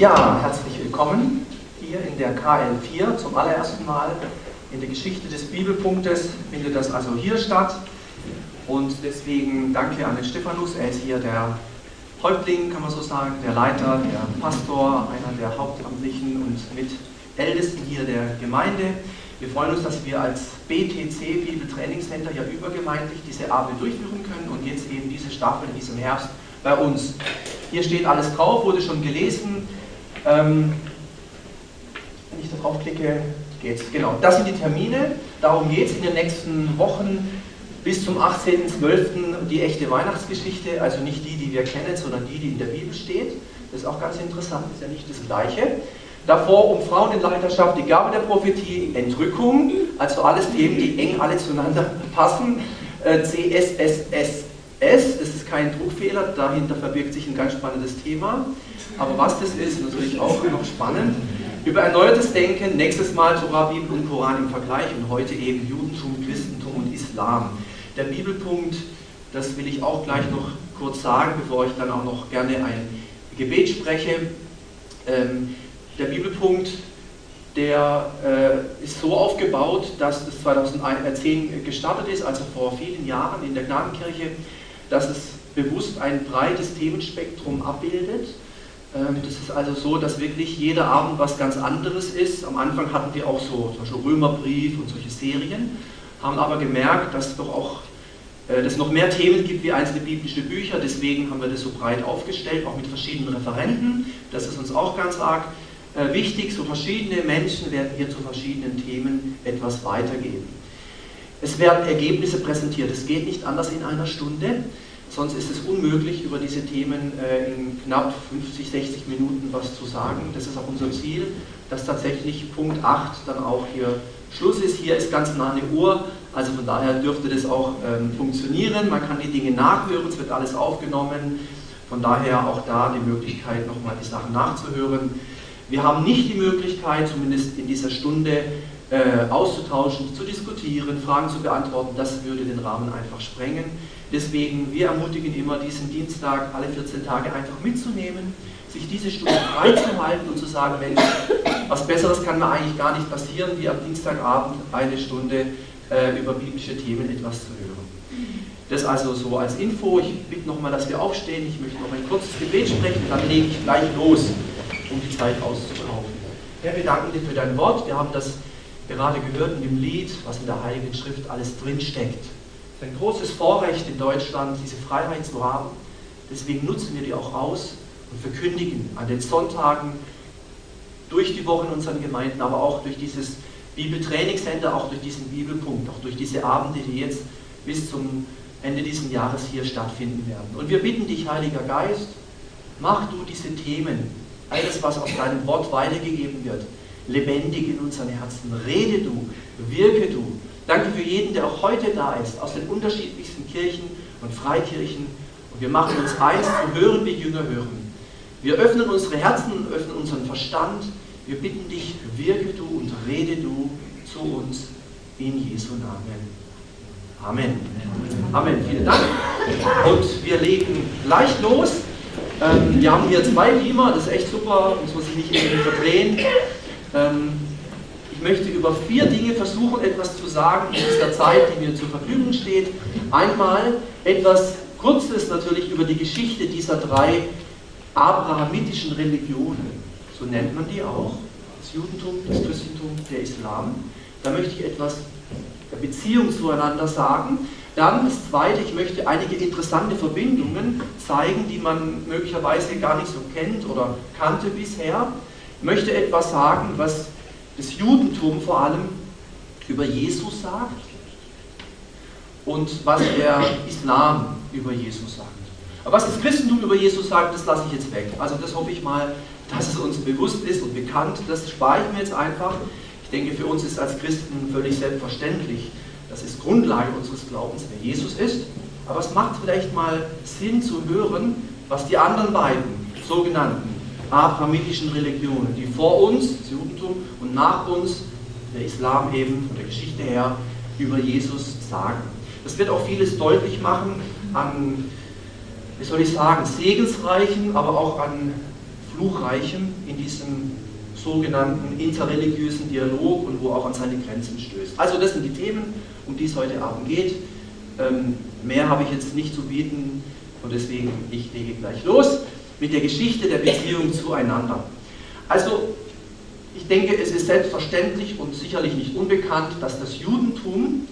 Ja, herzlich willkommen hier in der KL4 zum allerersten Mal. In der Geschichte des Bibelpunktes findet das also hier statt. Und deswegen danke an den Stephanus. Er ist hier der Häuptling, kann man so sagen, der Leiter, der Pastor, einer der Hauptamtlichen und mit Ältesten hier der Gemeinde. Wir freuen uns, dass wir als BTC Bibeltrainingscenter ja übergemeindlich diese Arbeit durchführen können und jetzt eben diese Staffel in diesem Herbst bei uns. Hier steht alles drauf, wurde schon gelesen. Ähm, wenn ich da drauf klicke, geht's. Genau, das sind die Termine. Darum geht es in den nächsten Wochen bis zum 18.12. die echte Weihnachtsgeschichte, also nicht die, die wir kennen, sondern die, die in der Bibel steht. Das ist auch ganz interessant, ist ja nicht das Gleiche. Davor um Frauen in Leiterschaft, die Gabe der Prophetie, Entrückung, also alles Themen, die eng alle zueinander passen. Äh, CSSSS, das ist kein Druckfehler, dahinter verbirgt sich ein ganz spannendes Thema. Aber was das ist, natürlich auch noch spannend. Über erneuertes Denken, nächstes Mal Torah, Bibel und Koran im Vergleich und heute eben Judentum, Christentum und Islam. Der Bibelpunkt, das will ich auch gleich noch kurz sagen, bevor ich dann auch noch gerne ein Gebet spreche. Ähm, der Bibelpunkt, der äh, ist so aufgebaut, dass es 2010 gestartet ist, also vor vielen Jahren in der Gnadenkirche, dass es bewusst ein breites Themenspektrum abbildet. Ähm, das ist also so, dass wirklich jeder Abend was ganz anderes ist. Am Anfang hatten wir auch so zum Beispiel Römerbrief und solche Serien, haben aber gemerkt, dass es doch auch äh, es noch mehr Themen gibt wie einzelne biblische Bücher. Deswegen haben wir das so breit aufgestellt, auch mit verschiedenen Referenten. Das ist uns auch ganz arg äh, wichtig. So verschiedene Menschen werden hier zu verschiedenen Themen etwas weitergeben. Es werden Ergebnisse präsentiert. Es geht nicht anders in einer Stunde. Sonst ist es unmöglich, über diese Themen äh, in knapp 50, 60 Minuten was zu sagen. Das ist auch unser Ziel, dass tatsächlich Punkt 8 dann auch hier Schluss ist. Hier ist ganz nah eine Uhr, also von daher dürfte das auch ähm, funktionieren. Man kann die Dinge nachhören, es wird alles aufgenommen. Von daher auch da die Möglichkeit, nochmal die Sachen nachzuhören. Wir haben nicht die Möglichkeit, zumindest in dieser Stunde, äh, auszutauschen, zu diskutieren, Fragen zu beantworten. Das würde den Rahmen einfach sprengen. Deswegen, wir ermutigen immer, diesen Dienstag alle 14 Tage einfach mitzunehmen, sich diese Stunde freizuhalten und zu sagen, Mensch, was Besseres kann mir eigentlich gar nicht passieren, wie am Dienstagabend eine Stunde äh, über biblische Themen etwas zu hören. Das also so als Info. Ich bitte nochmal, dass wir aufstehen. Ich möchte noch ein kurzes Gebet sprechen, dann lege ich gleich los um die Zeit auszukaufen. Herr, wir danken dir für dein Wort. Wir haben das gerade gehört in dem Lied, was in der Heiligen Schrift alles drinsteckt. Es ist ein großes Vorrecht in Deutschland, diese Freiheit zu haben. Deswegen nutzen wir die auch aus und verkündigen an den Sonntagen durch die Woche in unseren Gemeinden, aber auch durch dieses Bibeltrainingscenter, auch durch diesen Bibelpunkt, auch durch diese Abende, die jetzt bis zum Ende dieses Jahres hier stattfinden werden. Und wir bitten dich, Heiliger Geist, mach du diese Themen alles, was aus deinem Wort weitergegeben wird, lebendig in unseren Herzen. Rede du, wirke du. Danke für jeden, der auch heute da ist, aus den unterschiedlichsten Kirchen und Freikirchen. Und wir machen uns eins zu hören, wie Jünger hören. Wir öffnen unsere Herzen und öffnen unseren Verstand. Wir bitten dich, wirke du und rede du zu uns in Jesu Namen. Amen. Amen. Vielen Dank. Und wir legen gleich los. Ähm, wir haben hier zwei Beamer, das ist echt super, muss sich nicht irgendwie verdrehen. Ähm, ich möchte über vier Dinge versuchen, etwas zu sagen in dieser Zeit, die mir zur Verfügung steht. Einmal etwas Kurzes natürlich über die Geschichte dieser drei abrahamitischen Religionen. So nennt man die auch. Das Judentum, das Christentum, der Islam. Da möchte ich etwas der Beziehung zueinander sagen. Dann das Zweite, ich möchte einige interessante Verbindungen zeigen, die man möglicherweise gar nicht so kennt oder kannte bisher. Möchte etwas sagen, was das Judentum vor allem über Jesus sagt und was der Islam über Jesus sagt. Aber was das Christentum über Jesus sagt, das lasse ich jetzt weg. Also das hoffe ich mal, dass es uns bewusst ist und bekannt. Das spare ich mir jetzt einfach. Ich denke, für uns ist als Christen völlig selbstverständlich, das ist Grundlage unseres Glaubens, wer Jesus ist. Aber es macht vielleicht mal Sinn zu hören, was die anderen beiden sogenannten abrahamitischen Religionen, die vor uns, das Judentum, und nach uns, der Islam eben, von der Geschichte her, über Jesus sagen. Das wird auch vieles deutlich machen an, wie soll ich sagen, segensreichen, aber auch an Fluchreichem in diesem sogenannten interreligiösen Dialog und wo auch an seine Grenzen stößt. Also das sind die Themen, um die es heute Abend geht. Ähm, mehr habe ich jetzt nicht zu bieten und deswegen, ich lege gleich los mit der Geschichte der Beziehung zueinander. Also, ich denke, es ist selbstverständlich und sicherlich nicht unbekannt, dass das Judentum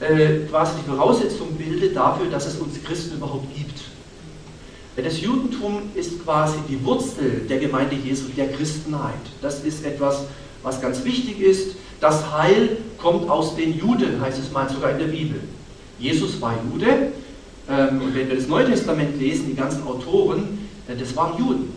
äh, quasi die Voraussetzung bildet dafür, dass es uns Christen überhaupt gibt. Das Judentum ist quasi die Wurzel der Gemeinde Jesu, der Christenheit. Das ist etwas, was ganz wichtig ist. Das Heil kommt aus den Juden, heißt es mal sogar in der Bibel. Jesus war Jude. Ähm, und wenn wir das Neue Testament lesen, die ganzen Autoren, äh, das waren Juden.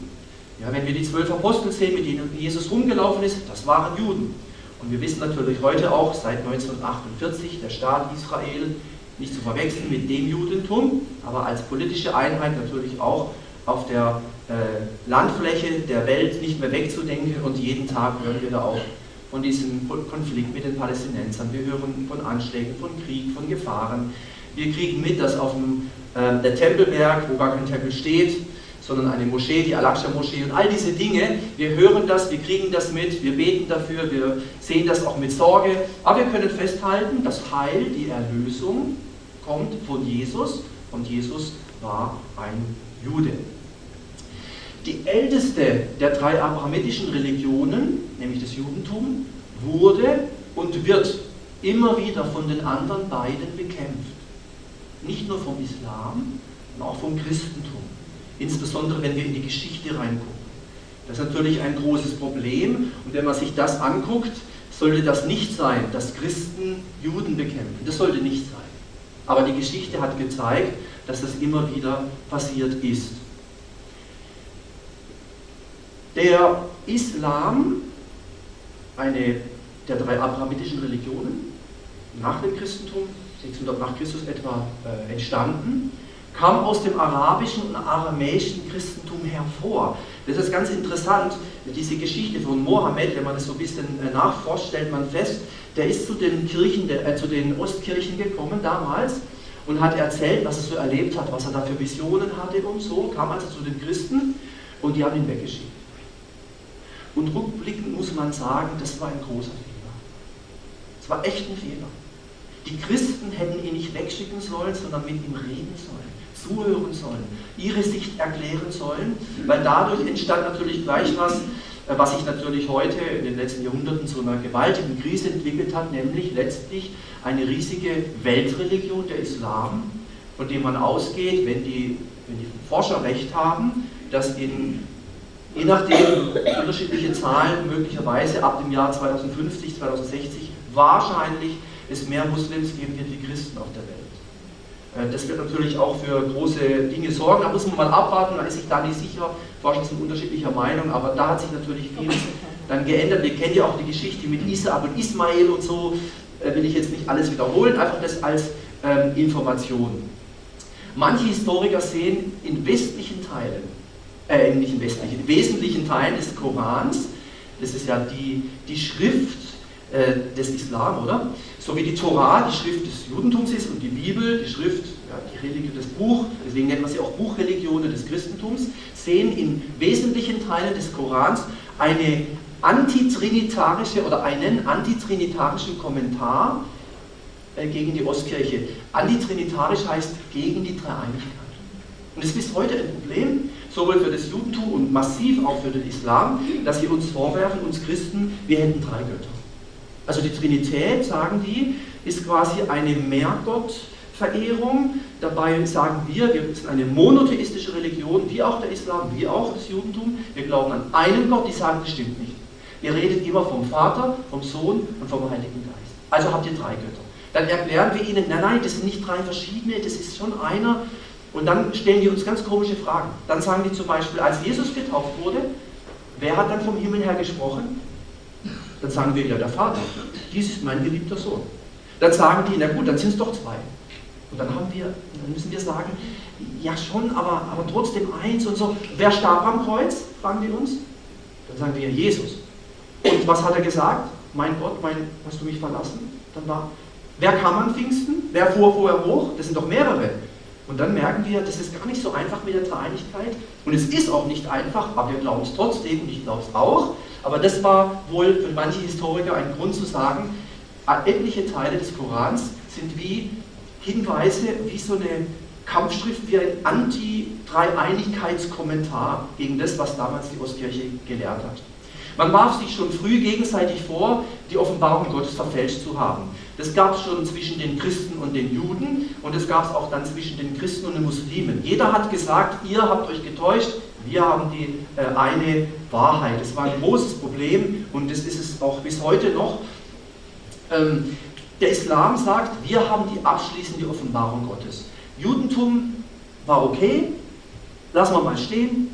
Ja, wenn wir die zwölf Apostel sehen, mit denen Jesus rumgelaufen ist, das waren Juden. Und wir wissen natürlich heute auch, seit 1948, der Staat Israel nicht zu verwechseln mit dem Judentum, aber als politische Einheit natürlich auch auf der äh, Landfläche der Welt nicht mehr wegzudenken und jeden Tag hören wir da auch von diesem Konflikt mit den Palästinensern, wir hören von Anschlägen, von Krieg, von Gefahren. Wir kriegen mit, dass auf dem äh, der Tempelberg, wo gar kein Tempel steht, sondern eine Moschee, die Al-Aqsa-Moschee und all diese Dinge, wir hören das, wir kriegen das mit, wir beten dafür, wir sehen das auch mit Sorge, aber wir können festhalten, das Heil, die Erlösung kommt von Jesus und Jesus war ein Jude. Die älteste der drei abrahamitischen Religionen, nämlich das Judentum, wurde und wird immer wieder von den anderen beiden bekämpft. Nicht nur vom Islam, sondern auch vom Christentum insbesondere wenn wir in die Geschichte reingucken. Das ist natürlich ein großes Problem und wenn man sich das anguckt, sollte das nicht sein, dass Christen Juden bekämpfen. Das sollte nicht sein. Aber die Geschichte hat gezeigt, dass das immer wieder passiert ist. Der Islam, eine der drei abrahamitischen Religionen, nach dem Christentum, 600 nach Christus etwa äh, entstanden, kam aus dem arabischen und aramäischen Christentum hervor. Das ist ganz interessant, diese Geschichte von Mohammed, wenn man das so ein bisschen äh, nachforscht, stellt man fest, der ist zu den, Kirchen, äh, zu den Ostkirchen gekommen damals und hat erzählt, was er so erlebt hat, was er da für Visionen hatte und so, kam also zu den Christen und die haben ihn weggeschickt. Und rückblickend muss man sagen, das war ein großer Fehler. Es war echt ein Fehler. Die Christen hätten ihn nicht wegschicken sollen, sondern mit ihm reden sollen zuhören sollen, ihre Sicht erklären sollen, weil dadurch entstand natürlich gleich was, äh, was sich natürlich heute in den letzten Jahrhunderten zu einer gewaltigen Krise entwickelt hat, nämlich letztlich eine riesige Weltreligion, der Islam, von dem man ausgeht, wenn die, wenn die Forscher recht haben, dass in, je nachdem unterschiedliche Zahlen möglicherweise ab dem Jahr 2050, 2060 wahrscheinlich es mehr Muslims geben wird wie Christen auf der Welt. Äh, das wird natürlich auch für große Dinge sorgen. Da muss man mal abwarten, man ist sich da nicht sicher. Forscher sind unterschiedlicher Meinung, aber da hat sich natürlich viel dann geändert. Wir kennen ja auch die Geschichte mit Isaak und Ismail und so. Äh, will ich jetzt nicht alles wiederholen, einfach das als ähm, Information. Manche Historiker sehen in westlichen Teilen, äh, nicht in westlichen, in wesentlichen Teilen des Korans, das ist ja die, die Schrift äh, des Islam, oder? So wie die Torah die Schrift des Judentums ist und die Bibel die Schrift, ja, die Religion, das Buch, deswegen nennt man sie auch Buchreligionen des Christentums, sehen in wesentlichen Teilen des Korans eine antitrinitarische oder einen antitrinitarischen Kommentar äh, gegen die Ostkirche. Antitrinitarisch heißt gegen die Dreieinigkeit. Und es ist heute ein Problem, sowohl für das Judentum und massiv auch für den Islam, dass sie uns vorwerfen, uns Christen, wir hätten drei Götter. Also die Trinität, sagen die, ist quasi eine Mehrgottverehrung. Dabei sagen wir, wir sind eine monotheistische Religion, wie auch der Islam, wie auch das Judentum. Wir glauben an einen Gott, die sagen, das stimmt nicht. Ihr redet immer vom Vater, vom Sohn und vom Heiligen Geist. Also habt ihr drei Götter. Dann erklären wir ihnen, nein, nein, das sind nicht drei verschiedene, das ist schon einer. Und dann stellen die uns ganz komische Fragen. Dann sagen die zum Beispiel, als Jesus getauft wurde, wer hat dann vom Himmel her gesprochen? Dann sagen wir, ja, der Vater, dies ist mein geliebter Sohn. Dann sagen die, na gut, dann sind es doch zwei. Und dann wir, dann müssen wir sagen, ja schon, aber, aber trotzdem eins und so. Wer starb am Kreuz? fragen die uns. Dann sagen wir, Jesus. Und was hat er gesagt? Mein Gott, mein, hast du mich verlassen? Dann war, wer kam an Pfingsten? Wer fuhr vorher hoch? Das sind doch mehrere. Und dann merken wir, das ist gar nicht so einfach mit der Dreieinigkeit. Und es ist auch nicht einfach, aber wir glauben es trotzdem und ich glaube es auch. Aber das war wohl für manche Historiker ein Grund zu sagen, etliche Teile des Korans sind wie Hinweise, wie so eine Kampfschrift, wie ein Anti-Dreieinigkeitskommentar gegen das, was damals die Ostkirche gelehrt hat. Man warf sich schon früh gegenseitig vor, die Offenbarung Gottes verfälscht zu haben. Das gab es schon zwischen den Christen und den Juden und das gab es auch dann zwischen den Christen und den Muslimen. Jeder hat gesagt, ihr habt euch getäuscht, wir haben die äh, eine Wahrheit. Das war ein großes Problem und das ist es auch bis heute noch. Ähm, der Islam sagt, wir haben die abschließende Offenbarung Gottes. Judentum war okay, lassen wir mal stehen.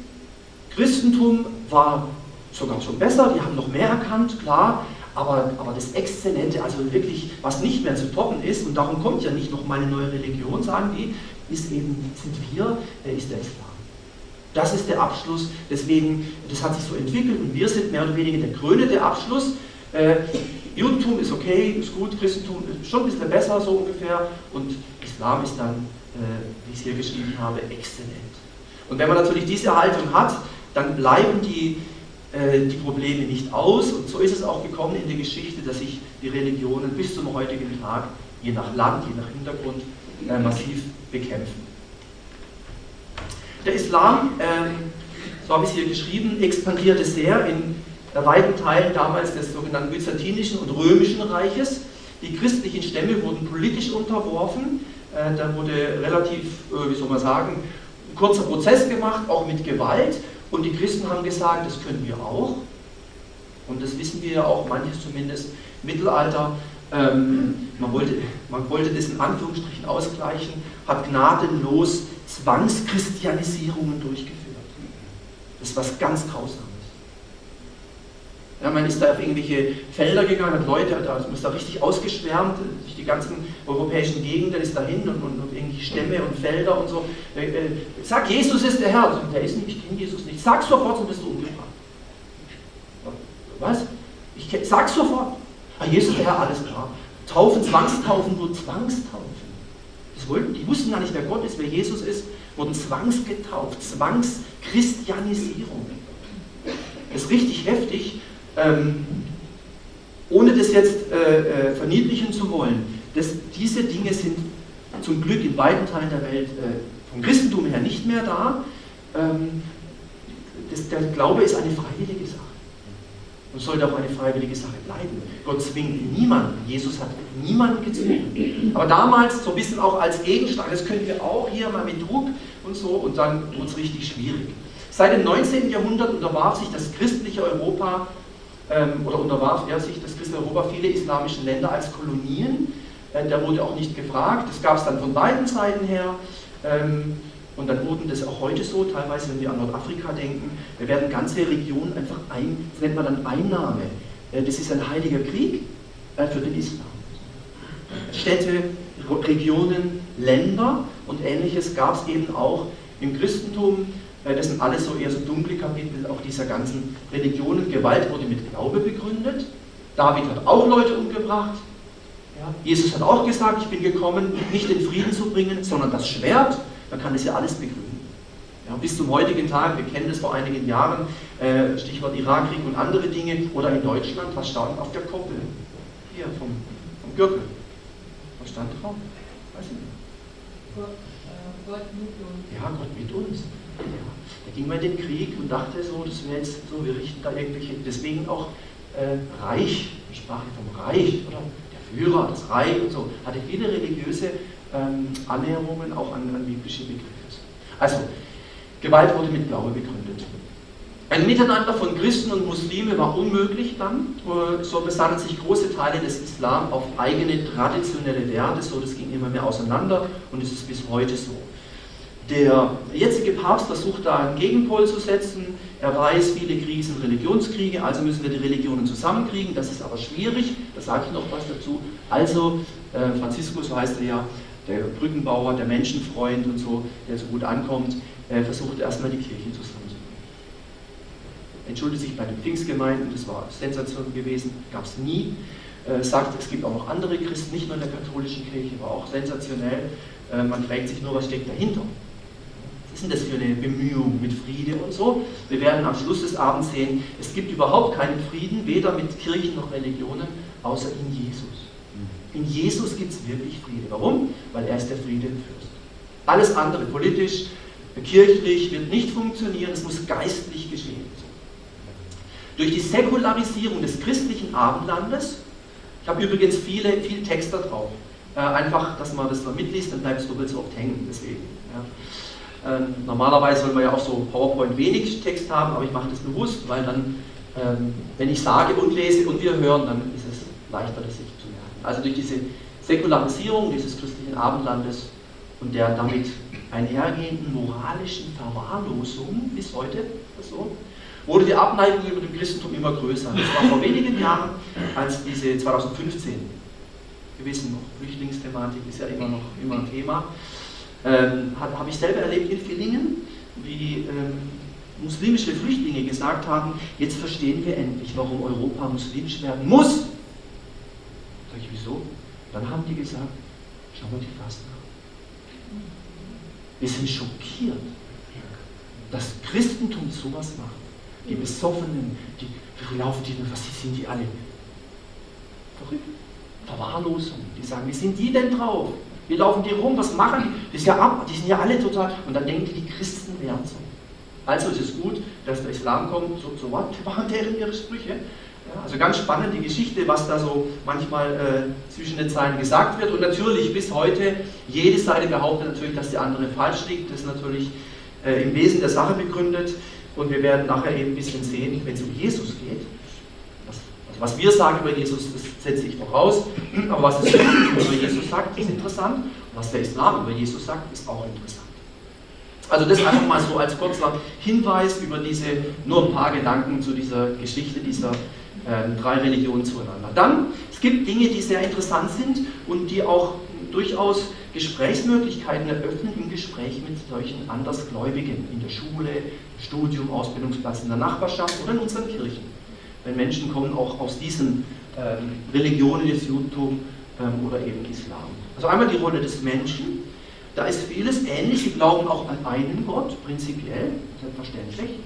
Christentum war sogar schon besser, die haben noch mehr erkannt, klar, aber, aber das Exzellente, also wirklich, was nicht mehr zu toppen ist, und darum kommt ja nicht noch mal eine neue Religion, sagen die, ist eben, sind wir, ist der Islam. Das ist der Abschluss, deswegen, das hat sich so entwickelt und wir sind mehr oder weniger der krönende Abschluss. Äh, Judentum ist okay, ist gut, Christentum ist schon ein bisschen besser, so ungefähr, und Islam ist dann, äh, wie ich es hier geschrieben habe, exzellent. Und wenn man natürlich diese Haltung hat, dann bleiben die, äh, die Probleme nicht aus. Und so ist es auch gekommen in der Geschichte, dass sich die Religionen bis zum heutigen Tag, je nach Land, je nach Hintergrund, äh, massiv bekämpfen. Der Islam, ähm, so habe ich es hier geschrieben, expandierte sehr in weiten Teilen damals des sogenannten Byzantinischen und Römischen Reiches. Die christlichen Stämme wurden politisch unterworfen. Äh, da wurde relativ, wie soll man sagen, ein kurzer Prozess gemacht, auch mit Gewalt. Und die Christen haben gesagt, das können wir auch. Und das wissen wir ja auch, manches zumindest, Mittelalter. Ähm, man, wollte, man wollte das in Anführungsstrichen ausgleichen, hat gnadenlos Zwangschristianisierungen durchgeführt. Das ist was ganz Grausames. Ja, man ist da auf irgendwelche Felder gegangen, hat Leute, da ist da richtig ausgeschwärmt, durch die ganzen europäischen Gegenden ist dahin und, und, und irgendwelche Stämme und Felder und so. Äh, äh, sag, Jesus ist der Herr. Also, der ist nicht, ich kenne Jesus nicht. Sag sofort, sonst bist du umgebracht. Was? Ich sag sofort. Ah, Jesus ist der Herr, alles klar. Taufen, Zwangstaufen, nur Zwangstaufen. Das wollten, die wussten gar nicht, wer Gott ist, wer Jesus ist, wurden zwangsgetauft, Zwangschristianisierung. Das ist richtig heftig ähm, ohne das jetzt äh, äh, verniedlichen zu wollen, dass diese Dinge sind zum Glück in weiten Teilen der Welt äh, vom Christentum her nicht mehr da. Ähm, das, der Glaube ist eine freiwillige und sollte auch eine freiwillige Sache bleiben. Gott zwingt niemanden. Jesus hat niemanden gezwungen. Aber damals so ein bisschen auch als Gegenstand, das können wir auch hier mal mit Druck und so und dann wird es richtig schwierig. Seit dem 19. Jahrhundert unterwarf sich das christliche Europa ähm, oder unterwarf er sich das christliche Europa viele islamische Länder als Kolonien. Äh, der wurde auch nicht gefragt. Das gab es dann von beiden Seiten her. Ähm, und dann wurden das auch heute so, teilweise wenn wir an Nordafrika denken, da werden ganze Regionen einfach ein, das nennt man dann Einnahme. Äh, das ist ein heiliger Krieg äh, für den Islam. Städte, Regionen, Länder und ähnliches gab es eben auch im Christentum. Das sind alles so eher so dunkle Kapitel auch dieser ganzen Religionen. Gewalt wurde mit Glaube begründet. David hat auch Leute umgebracht. Jesus hat auch gesagt, ich bin gekommen, nicht den Frieden zu bringen, sondern das Schwert. Man kann das ja alles begründen. Ja, bis zum heutigen Tag, wir kennen das vor einigen Jahren, äh, Stichwort Irakkrieg und andere Dinge, oder in Deutschland, was stand auf der Koppel? Hier, vom, vom Gürtel. Was stand drauf? Weiß ich nicht. Gott, äh, Gott mit uns. Ja, Gott mit uns. Da ging man in den Krieg und dachte so, das wäre jetzt so, wir richten da irgendwelche, deswegen auch äh, Reich, ich sprach vom Reich, oder der Führer, das Reich und so, hatte viele religiöse ähm, Annäherungen auch an, an biblische Begriffe. Also, Gewalt wurde mit Glaube begründet. Ein Miteinander von Christen und Muslime war unmöglich dann. Äh, so besannen sich große Teile des Islam auf eigene traditionelle Werte. So, das ging immer mehr auseinander und es ist bis heute so. Der jetzige Papst versucht da einen Gegenpol zu setzen. Er weiß, viele Kriege sind Religionskriege, also müssen wir die Religionen zusammenkriegen. Das ist aber schwierig, da sage ich noch was dazu. Also, äh, Franziskus, heißt er ja, der Brückenbauer, der Menschenfreund und so, der so gut ankommt, äh, versucht erstmal die Kirche zusammenzubringen. Entschuldigt sich bei den Pfingstgemeinden, das war Sensation gewesen, gab es nie. Äh, sagt, es gibt auch noch andere Christen, nicht nur in der katholischen Kirche, war auch sensationell Äh, man fragt sich nur, was steckt dahinter. Was ist denn das für eine Bemühung mit Friede und so? Wir werden am Schluss des Abends sehen, es gibt überhaupt keinen Frieden, weder mit Kirchen noch Religionen, außer in Jesus. In Jesus gibt es wirklich Friede. Warum? Weil er ist der Friedenfürst. Alles andere, politisch, kirchlich, wird nicht funktionieren, es muss geistlich geschehen. Durch die Säkularisierung des christlichen Abendlandes, ich habe übrigens viele, viel Text da drauf, äh, einfach, dass man das mal mitliest, dann bleibt es doppelt so oft hängen, deswegen. Ja. Ähm, normalerweise soll man ja auch so PowerPoint wenig Text haben, aber ich mache das bewusst, weil dann, ähm, wenn ich sage und lese und wir hören, dann ist es leichter, das sich zu merken. Also durch diese Säkularisierung dieses christlichen Abendlandes und der damit einhergehenden moralischen Verwahrlosung bis heute so, wurde die Abneigung über dem Christentum immer größer. Das war vor wenigen Jahren, als diese 2015, wir wissen noch, Flüchtlingsthematik ist ja immer noch immer ein Thema, ähm, habe ich selber erlebt in Villingen, wie ähm, muslimische Flüchtlinge gesagt haben, jetzt verstehen wir endlich, warum Europa muslimisch werden muss. Sag ich, wieso? Dann haben die gesagt, schau mal die Fasten an. Wir sind schockiert, dass Christentum sowas macht. Die Besoffenen, die, wie laufen die, was sind die alle? Verrückt. Verwahrlosung. Die sagen, wie sind die denn drauf? Wie laufen die rum? Was machen die? Ist ja ab, die sind ja alle total. Und dann denken die, die Christen wären so. Also ist es gut, dass der Islam kommt, so, so machen deren ihre Sprüche. Also ganz spannend die Geschichte, was da so manchmal äh, zwischen den Zeilen gesagt wird. Und natürlich bis heute, jede Seite behauptet natürlich, dass die andere falsch liegt. Das ist natürlich äh, im Wesen der Sache begründet. Und wir werden nachher eben ein bisschen sehen, wenn es um Jesus geht. Was, also was wir sagen über Jesus, das setze ich voraus. Aber was das über Jesus sagt, ist interessant. Und was der Islam über Jesus sagt, ist auch interessant. Also das einfach mal so als kurzer Hinweis über diese, nur ein paar Gedanken zu dieser Geschichte dieser drei Religionen zueinander. Dann, es gibt Dinge, die sehr interessant sind und die auch durchaus Gesprächsmöglichkeiten eröffnen im Gespräch mit solchen Andersgläubigen in der Schule, Studium, Ausbildungsplatz, in der Nachbarschaft oder in unseren Kirchen. Wenn Menschen kommen auch aus diesen ähm, Religionen des Judentum ähm, oder eben Islam. Also einmal die Rolle des Menschen, da ist vieles ähnlich. Sie glauben auch an einen Gott, prinzipiell, selbstverständlich.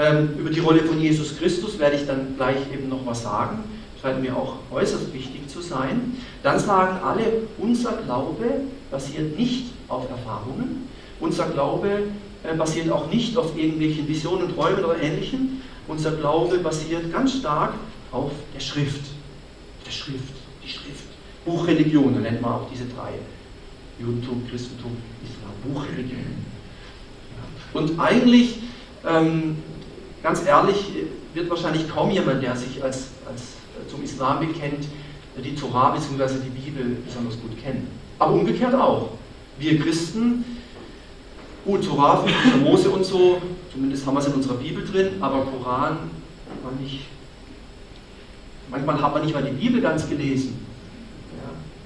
Ähm, über die Rolle von Jesus Christus werde ich dann gleich eben noch was sagen. Das scheint mir auch äußerst wichtig zu sein. Dann sagen alle, unser Glaube basiert nicht auf Erfahrungen. Unser Glaube äh, basiert auch nicht auf irgendwelchen Visionen, Träumen oder Ähnlichem. Unser Glaube basiert ganz stark auf der Schrift. Der Schrift, die Schrift. Buchreligionen nennt man auch diese drei. Judentum, Christentum, Islam, Buchreligionen. Und eigentlich, ähm, ganz ehrlich, wird wahrscheinlich kaum jemand, der sich als, als äh, zum Islam bekennt, die Torah bzw. die Bibel besonders gut kennen. Aber umgekehrt auch. Wir Christen, gut, Torah, Mose und so, zumindest haben wir es in unserer Bibel drin, aber Koran, man nicht, manchmal hat man nicht mal die Bibel ganz gelesen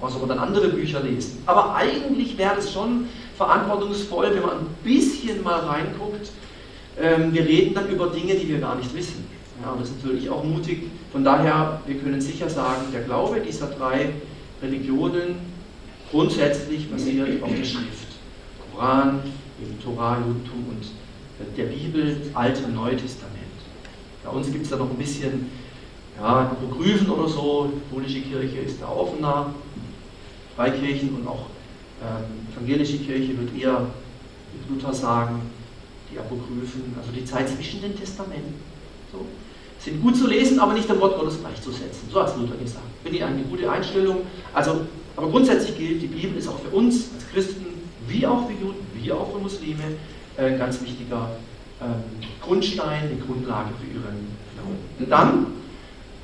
was aber dann andere Bücher lesen. Aber eigentlich wäre es schon verantwortungsvoll, wenn man ein bisschen mal reinguckt. Ähm, wir reden dann über Dinge, die wir gar nicht wissen. Ja, das ist natürlich auch mutig. Von daher, wir können sicher sagen, der Glaube dieser drei Religionen grundsätzlich basiert auf der Schrift. Koran, eben Torah, Judentum und der Bibel, Alte und Neue Testament. Bei uns gibt es da noch ein bisschen ja, Apokryphen oder so. Die katholische Kirche ist da offener. Freikirchen und auch ähm, evangelische Kirche wird eher, wie Luther sagen, die Apokryphen, also die Zeit zwischen den Testamenten. So. Sind gut zu lesen, aber nicht dem Wort Gottes gleichzusetzen. So hat Luther gesagt. Finde ich eine gute Einstellung. Also, aber grundsätzlich gilt, die Bibel ist auch für uns als Christen, wie auch für Juden, wie auch für Muslime, äh, ein ganz wichtiger ähm, Grundstein, eine Grundlage für ihren Glauben. Und dann,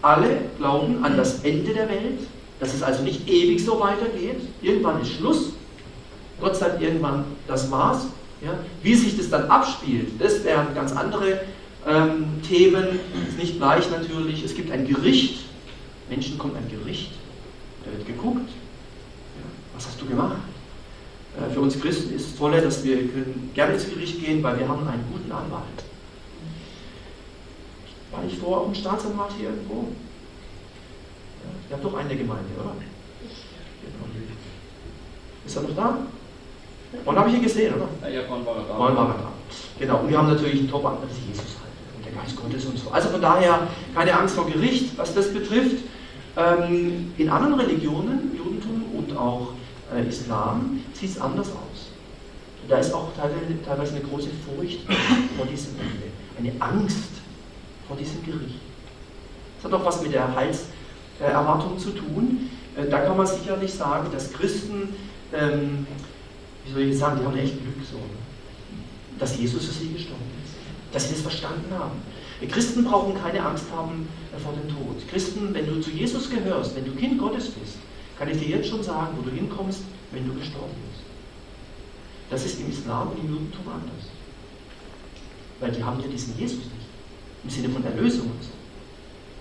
alle glauben an das Ende der Welt, dass es also nicht ewig so weitergeht. Irgendwann ist Schluss. Gott sagt irgendwann das Maß. Ja? Wie sich das dann abspielt, das wären ganz andere ähm, Themen. Ist nicht gleich natürlich. Es gibt ein Gericht. Menschen kommt ein Gericht. Da wird geguckt. Ja? Was hast du gemacht? Äh, für uns Christen ist es toll, dass wir können gerne ins Gericht gehen, weil wir haben einen guten Anwalt. War ich vorher auch ein Staatsanwalt hier irgendwo? Ihr habt doch eine Gemeinde, oder? Ist er noch da? Wann habe ich ihn gesehen, oder? Ja, ja, wann war er da? Wann war er da? Genau, und wir haben natürlich einen top das ist Jesus halt, und der Geist Gottes und so. Also von daher keine Angst vor Gericht, was das betrifft. Ähm, in anderen Religionen, Judentum und auch äh, Islam, sieht es anders aus. Da ist auch teilweise, teilweise eine große Furcht vor diesem Ende, eine Angst vor diesem Gericht. Das hat auch was mit der Heilserwartung zu tun. Äh, da kann man sicherlich sagen, dass Christen, ähm, wie soll ich sagen, die haben echt Glück so, dass Jesus für sie gestorben ist, dass sie das verstanden haben. Christen brauchen keine Angst haben äh, vor dem Tod. Christen, wenn du zu Jesus gehörst, wenn du Kind Gottes bist, kann ich dir jetzt schon sagen, wo du hinkommst, wenn du gestorben bist. Das ist im Islam und im Judentum anders. Weil die haben ja diesen Jesus nicht. Im Sinne von Erlösung und so.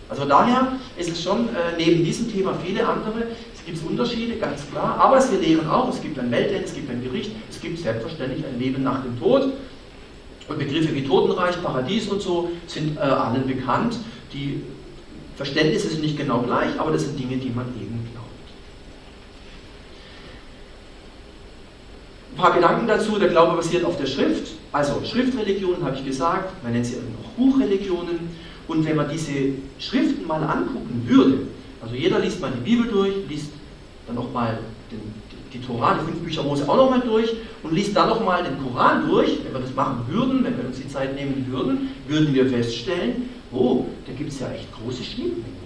Also daher ist es schon äh, neben diesem Thema viele andere. Es gibt Unterschiede, ganz klar. Aber wir lehren auch, es gibt ein Weltende, es gibt ein Gericht, es gibt selbstverständlich ein Leben nach dem Tod. Und Begriffe wie Totenreich, Paradies und so sind äh, allen bekannt. Die Verständnisse sind nicht genau gleich, aber das sind Dinge, die man eben glaubt. Ein paar Gedanken dazu. Der Glaube basiert auf der Schrift. Also Schriftreligionen habe ich gesagt, man nennt sie auch Buchreligionen. Und wenn man diese Schriften mal angucken würde, also jeder liest mal die Bibel durch, liest dann nochmal die Tora, die fünf Bücher Mose auch nochmal durch und liest dann nochmal den Koran durch. Wenn wir das machen würden, wenn wir uns die Zeit nehmen würden, würden wir feststellen, oh, da gibt es ja echt große Schnittmengen.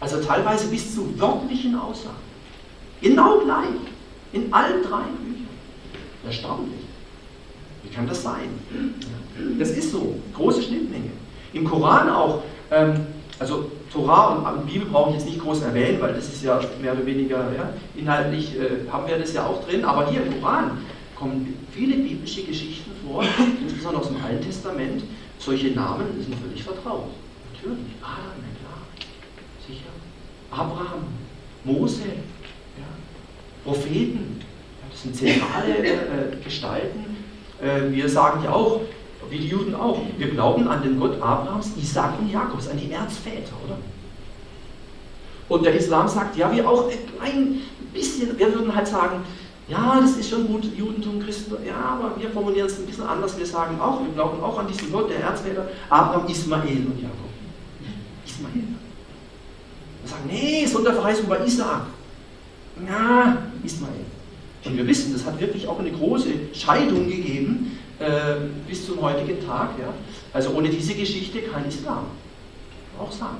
Also teilweise bis zu wörtlichen Aussagen. Genau gleich. In allen drei Büchern. Erstaunlich. Wie kann das sein? Das ist so. Große Schnittmenge. Im Koran auch, ähm, also Torah und Bibel brauche ich jetzt nicht groß erwähnen, weil das ist ja mehr oder weniger, ja, inhaltlich äh, haben wir das ja auch drin, aber hier im Koran kommen viele biblische Geschichten vor, insbesondere aus dem Alten Testament. Solche Namen sind völlig vertraut. Natürlich, Adam, na klar, sicher. Abraham, Mose, ja, Propheten, ja, das sind zentrale äh Gestalten. Äh, wir sagen ja auch, wie die Juden auch. Wir glauben an den Gott Abrahams, Isaac und Jakobs, an die Erzväter, oder? Und der Islam sagt, ja, wir auch ein bisschen, wir würden halt sagen, ja, das ist schon gut, Judentum, Christentum, ja, aber wir formulieren es ein bisschen anders. Wir sagen auch, wir glauben auch an diesen Gott, der Erzväter, Abraham, Ismael und Jakob. Ismael. Wir sagen, nee, Sonderverheißung war Isaac. Ja, Ismael. Und wir wissen, das hat wirklich auch eine große Scheidung gegeben äh, bis zum heutigen Tag. Ja? Also ohne diese Geschichte kein Islam. Auch sagen.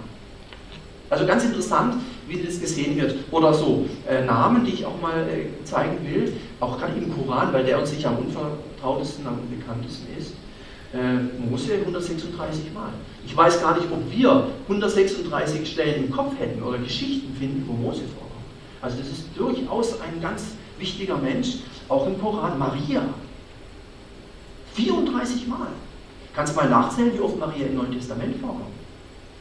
Also ganz interessant, wie das gesehen wird. Oder so, äh, Namen, die ich auch mal äh, zeigen will, auch gerade im Koran, weil der uns sicher am unvertrautesten, am unbekanntesten ist. Äh, Mose 136 Mal. Ich weiß gar nicht, ob wir 136 Stellen im Kopf hätten oder Geschichten finden, wo Mose vorkommt. Also das ist durchaus ein ganz wichtiger Mensch, auch im Koran. Maria, 34 Mal. Kannst mal nachzählen, wie oft Maria im Neuen Testament vorkommt.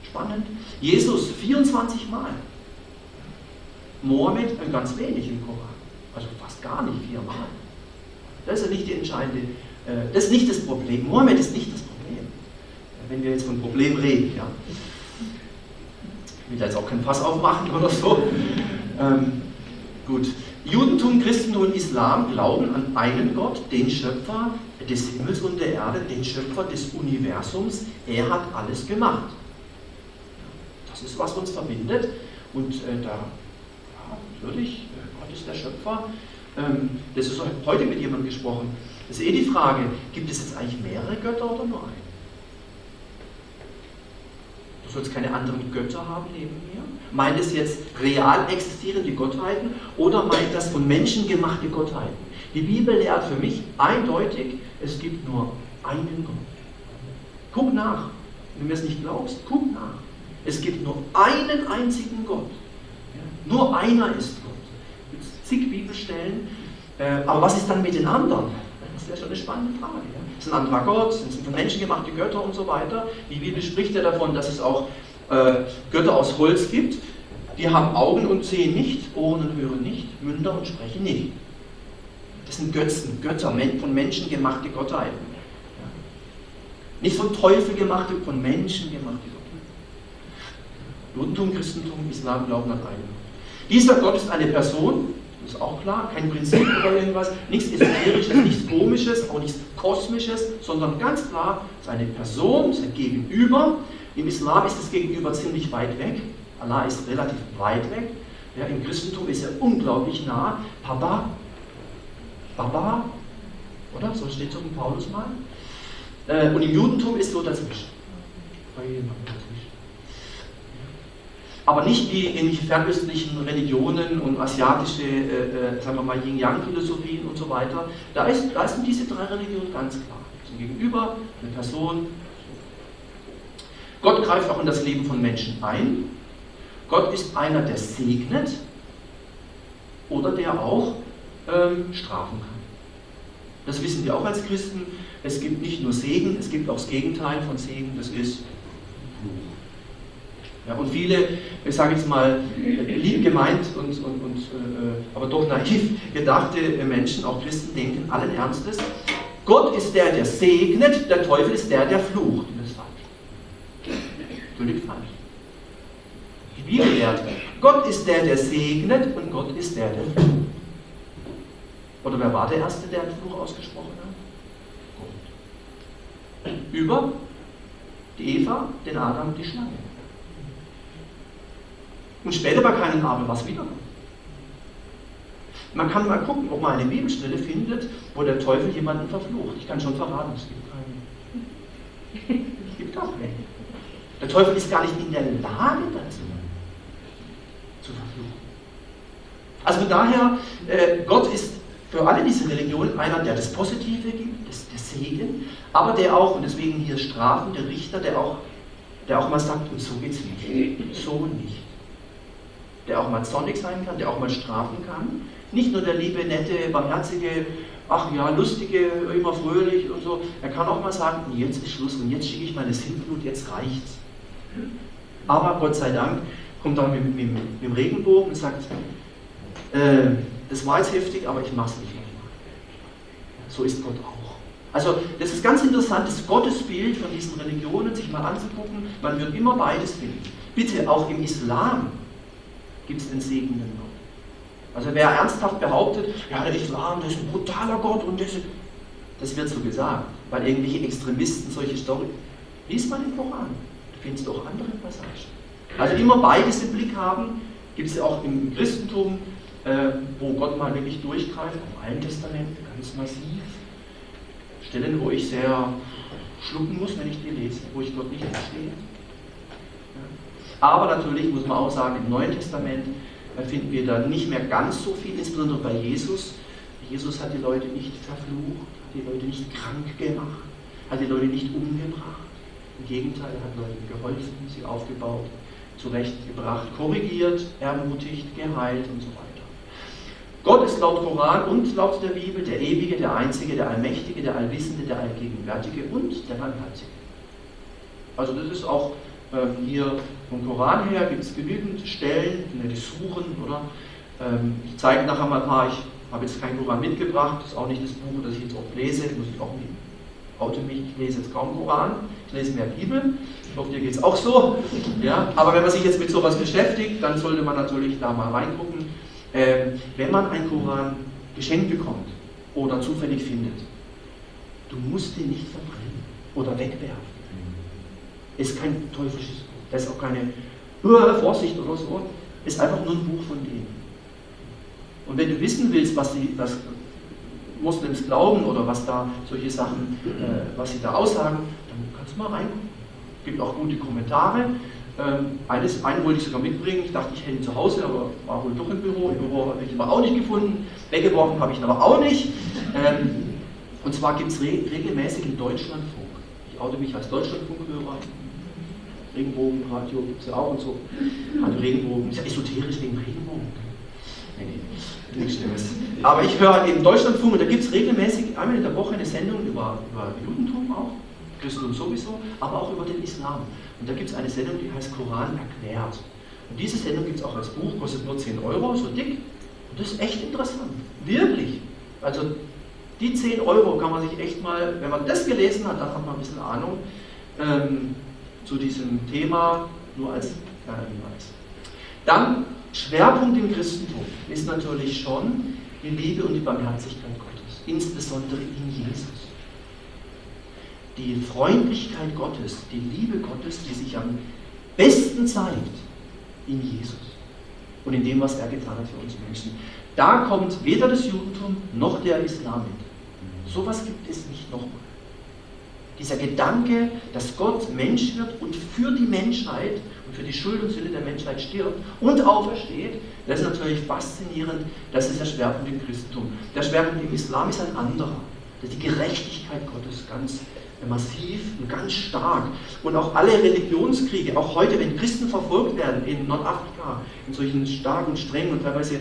Spannend. Jesus 24 Mal. Mohammed äh, ganz wenig im Koran. Also fast gar nicht, viermal. Das ist ja nicht die entscheidende, äh, das ist nicht das Problem. Mohammed ist nicht das Problem. Wenn wir jetzt von Problem reden, ja. Ich will da jetzt auch kein Fass aufmachen oder so. Ähm, gut. Judentum, Christentum und Islam glauben an einen Gott, den Schöpfer des Himmels und der Erde, den Schöpfer des Universums. Er hat alles gemacht. Das ist, was uns verbindet. Und äh, da, ja, natürlich, äh, Gott ist der Schöpfer. Ähm, das ist heute mit jemandem gesprochen. Das ist eh die Frage, gibt es jetzt eigentlich mehrere Götter oder nur einen? Du sollst keine anderen Götter haben neben mir? Meint es jetzt real existierende Gottheiten oder meint das von Menschen gemachte Gottheiten? Die Bibel lehrt für mich eindeutig, es gibt nur einen Gott. Guck nach. Wenn du mir es nicht glaubst, guck nach. Es gibt nur einen einzigen Gott. Nur einer ist Gott. Es gibt zig Bibelstellen. Äh, aber was ist dann mit den anderen? Das wäre schon eine spannende Frage. Ist ein anderer Gott? Sind es von Menschen gemachte Götter und so weiter? Die Bibel spricht ja davon, dass es auch Götter aus Holz gibt. Die haben Augen und sehen nicht, Ohren und hören nicht, Münder und sprechen nicht. Das sind Götzen, Götter, von Menschen gemachte Gottheiten. Nicht von Teufel gemachte, von Menschen gemachte Gottheiten. Judentum, Christentum, Islam glauben an einen. Dieser Gott ist eine Person, das ist auch klar, kein Prinzip oder irgendwas, nichts Esoterisches, nichts Komisches, auch nichts Kosmisches, sondern ganz klar seine Person, sein Gegenüber. Im Islam ist das Gegenüber ziemlich weit weg, Allah ist relativ weit weg, ja, Im Christentum ist er unglaublich nah. Papa, Baba, oder? So steht es auf dem Paulus mal. Äh, und im Judentum ist so dazwischen. Aber nicht wie in fernöstlichen Religionen und asiatische, äh, äh, sagen wir mal, Yin-Yang-Philosophien und so weiter. Da, ist, da sind diese drei Religionen ganz klar. Ein Gegenüber, eine Person. Gott greift auch in das Leben von Menschen ein. Gott ist einer, der segnet oder der auch ähm, strafen kann. Das wissen wir auch als Christen. Es gibt nicht nur Segen, es gibt auch das Gegenteil von Segen, das ist ja, und viele, ich sage jetzt mal, lieb gemeint und, und, und äh, aber doch naiv gedachte Menschen, auch Christen, denken allen Ernstes, Gott ist der, der segnet, der Teufel ist der, der flucht. Und das ist falsch. Völlig falsch. Die Bibel lehrt, Gott ist der, der segnet und Gott ist der, der flucht. Oder wer war der Erste, der einen Fluch ausgesprochen hat? Gott. Über die Eva, den Adam, die Schlange. Und später bei keinem Abel was wieder. Man kann mal gucken, ob man eine Bibelstelle findet, wo der Teufel jemanden verflucht. Ich kann schon verraten, es gibt keine. Es gibt auch keine. Der Teufel ist gar nicht in der Lage dazu, zu verfluchen. Also von daher, äh, Gott ist für alle diese Religionen einer, der das Positive gibt, das, der Segen, aber der auch, und deswegen hier Strafen, der Richter, der auch, der auch mal sagt, und so geht es nicht, so nicht. Der auch mal zornig sein kann, der auch mal strafen kann. Nicht nur der liebe, nette, barmherzige, ach ja, lustige, immer fröhlich und so. Er kann auch mal sagen, jetzt ist Schluss und jetzt schicke ich meine Sintflut, jetzt reicht's. Aber Gott sei Dank kommt er mit, mit, mit dem Regenbogen und sagt, äh, das war jetzt heftig, aber ich mache es nicht nochmal. So ist Gott auch. Also das ist ganz interessant, das Gottesbild von diesen Religionen sich mal anzugucken. Man wird immer beides finden. Bitte, auch im Islam gibt es den segnenden Gott. Also wer ernsthaft behauptet, ja, der Islam, das ist ein brutaler Gott und das, das wird so gesagt, weil irgendwelche Extremisten solche Story. Lies mal den Koran, du findest auch andere Passagen. Also immer beides im Blick haben, gibt es ja auch im Christentum, äh, wo Gott mal wirklich durchgreift, im Alten Testament ganz massiv. Stellen, wo ich sehr schlucken muss, wenn ich die lese, wo ich Gott nicht verstehe. Aber natürlich muss man auch sagen, im Neuen Testament finden wir da nicht mehr ganz so viel, insbesondere bei Jesus. Jesus hat die Leute nicht verflucht, hat die Leute nicht krank gemacht, hat die Leute nicht umgebracht. Im Gegenteil, er hat Leuten geholfen, sie aufgebaut, zurechtgebracht, korrigiert, ermutigt, geheilt und so weiter. Gott ist laut Koran und laut der Bibel der Ewige, der Einzige, der Allmächtige, der Allwissende, der Allgegenwärtige und der Barmherzige. Also das ist auch ähm, hier vom Koran her, gibt es genügend Stellen, die suchen, oder? Ähm, ich zeige nachher mal ein paar, ich habe jetzt keinen Koran mitgebracht, das ist auch nicht das Buch, das ich jetzt oft lese, muss ich auch nicht. Oute mich, ich lese jetzt kaum Koran, ich lese mehr Bibel. Ich hoffe, dir geht es auch so. Ja? Aber wenn man sich jetzt mit sowas beschäftigt, dann sollte man natürlich da mal reingucken. Ähm, wenn man einen Koran geschenkt bekommt oder zufällig findet, du musst den nicht verbrennen oder wegwerfen. Ist kein teuflisches Buch. Das ist auch keine Vorsicht oder so. Ist einfach nur ein Buch von denen. Und wenn du wissen willst, was, sie, was Moslems glauben oder was da solche Sachen, äh, was sie da aussagen, dann kannst du mal reingucken. Gibt auch gute Kommentare. Ähm, eines, einen wollte ich sogar mitbringen. Ich dachte, ich hätte ihn zu Hause, aber war wohl doch im Büro. Im Büro habe ich ihn aber auch nicht gefunden. Weggeworfen habe ich ihn aber auch nicht. Ähm, und zwar gibt es re regelmäßig im Deutschlandfunk. Ich oute mich als Deutschlandfunkhörer. Regenbogenradio gibt es ja auch und so. Also Regenbogen, ist ja esoterisch wegen Regenbogen. Nee, nee, nichts Schlimmes. Aber ich höre eben Deutschlandfunk und da gibt es regelmäßig einmal in der Woche eine Sendung über, über Judentum auch. Christentum sowieso, aber auch über den Islam. Und da gibt es eine Sendung, die heißt Koran erklärt. Und diese Sendung gibt es auch als Buch, kostet nur 10 Euro, so dick. Und das ist echt interessant. Wirklich. Also die 10 Euro kann man sich echt mal, wenn man das gelesen hat, dann hat man ein bisschen Ahnung ähm, zu diesem Thema, nur als kleiner Hinweis. Dann Schwerpunkt im Christentum ist natürlich schon die Liebe und die Barmherzigkeit Gottes, insbesondere in Jesus. Die Freundlichkeit Gottes, die Liebe Gottes, die sich am besten zeigt in Jesus und in dem, was er getan hat für uns Menschen. Da kommt weder das Judentum noch der Islam mit. Sowas gibt es nicht nochmal. Dieser Gedanke, dass Gott Mensch wird und für die Menschheit und für die Schuld und Sünde der Menschheit stirbt und aufersteht, das ist natürlich faszinierend. Das ist der Schwerpunkt im Christentum. Der Schwerpunkt im Islam ist ein anderer. Das die Gerechtigkeit Gottes ganz massiv und ganz stark. Und auch alle Religionskriege, auch heute, wenn Christen verfolgt werden in Nordafrika, in solchen starken, strengen und teilweise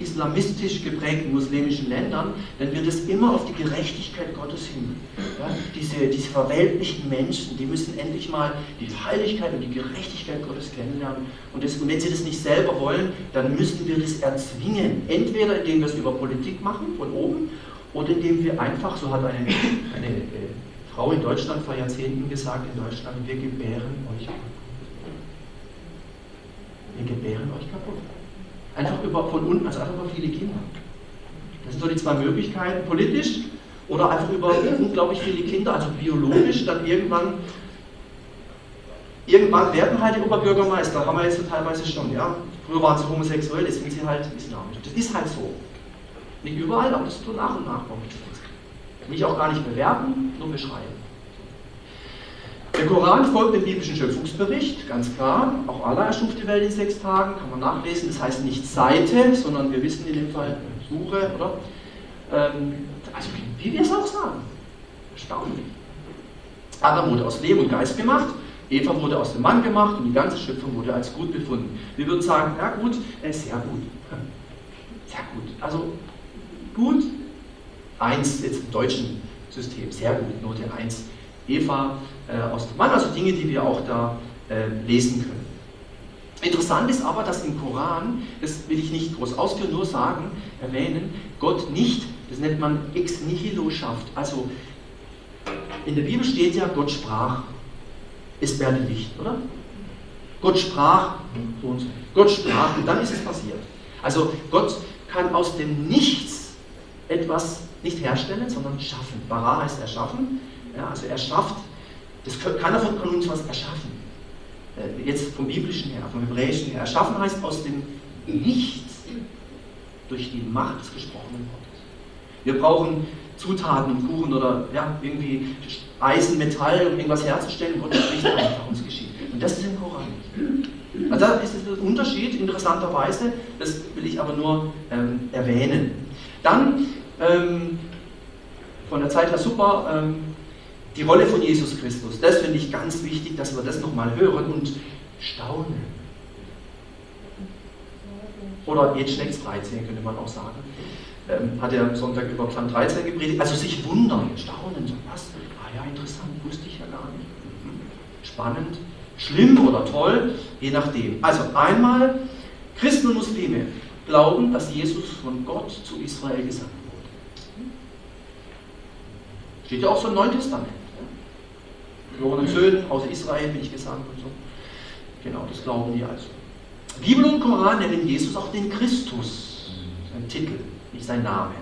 islamistisch geprägten muslimischen Ländern, dann wird es immer auf die Gerechtigkeit Gottes hin. Ja, diese, diese verweltlichten Menschen, die müssen endlich mal die Heiligkeit und die Gerechtigkeit Gottes kennenlernen. Und, das, und wenn sie das nicht selber wollen, dann müssen wir das erzwingen. Entweder indem wir es über Politik machen, von oben, oder indem wir einfach, so hat eine, eine äh, Frau in Deutschland vor Jahrzehnten gesagt, in Deutschland, wir gebären euch kaputt. Wir gebären euch kaputt. Einfach über, von unten, also einfach über viele Kinder. Das sind so die zwei Möglichkeiten, politisch oder einfach über unglaublich viele Kinder, also biologisch, dann irgendwann, irgendwann werden halt die Oberbürgermeister, haben wir jetzt so teilweise schon, ja. Früher waren sie homosexuell, jetzt sind sie halt islamisch. Das ist halt so. Nicht überall, aber das so nach und nach kommt. Will auch gar nicht bewerten, nur beschreiben. Der Koran folgt dem biblischen Schöpfungsbericht, ganz klar. Auch Allah erschuf die Welt in sechs Tagen, kann man nachlesen. Das heißt nicht Seite, sondern wir wissen in dem Fall Suche, oder? Ähm, also wie wir es auch sagen. Erstaunlich. Adam wurde aus Leben und Geist gemacht, Eva wurde aus dem Mann gemacht und die ganze Schöpfung wurde als gut befunden. Wir würden sagen, ja gut, äh, sehr gut. Sehr gut. Also gut, 1 jetzt im deutschen System, sehr gut, Note 1. Eva äh, aus dem Mann, also Dinge, die wir auch da äh, lesen können. Interessant ist aber, dass im Koran, das will ich nicht groß ausführen, nur sagen, erwähnen, Gott nicht, das nennt man ex nihilo schafft. Also in der Bibel steht ja, Gott sprach, es werde Licht, oder? Gott sprach, und. Gott sprach und dann ist es passiert. Also Gott kann aus dem Nichts etwas nicht herstellen, sondern schaffen. Bara heißt erschaffen. Ja, also er schafft, das kann, keiner von uns was erschaffen. Äh, jetzt vom biblischen her, vom hebräischen her. Erschaffen heißt aus dem Nichts durch die Macht des gesprochenen Wortes. Wir brauchen Zutaten und Kuchen oder ja, irgendwie Eisen, Metall, um irgendwas herzustellen. Gott spricht einfach, uns geschieht. Und das ist im Koran nicht. Also da ist ein Unterschied, interessanterweise, das will ich aber nur ähm, erwähnen. Dann ähm, von der Zeit her super. Ähm, die Rolle von Jesus Christus, das finde ich ganz wichtig, dass wir das nochmal hören und staunen. Oder jetzt Schlecks 13 könnte man auch sagen. Ähm, hat er am Sonntag über Psalm 13 gepredigt. Also sich wundern, staunen, so was. Ah ja, interessant, wusste ich ja gar nicht. Spannend, schlimm oder toll, je nachdem. Also einmal, Christen und Muslime glauben, dass Jesus von Gott zu Israel gesandt Steht ja auch so im Neuen Testament. Geborenen Söhnen aus Israel bin ich gesandt und so. Genau, das glauben die also. Bibel und Koran nennen Jesus auch den Christus. Sein Titel, nicht sein Name.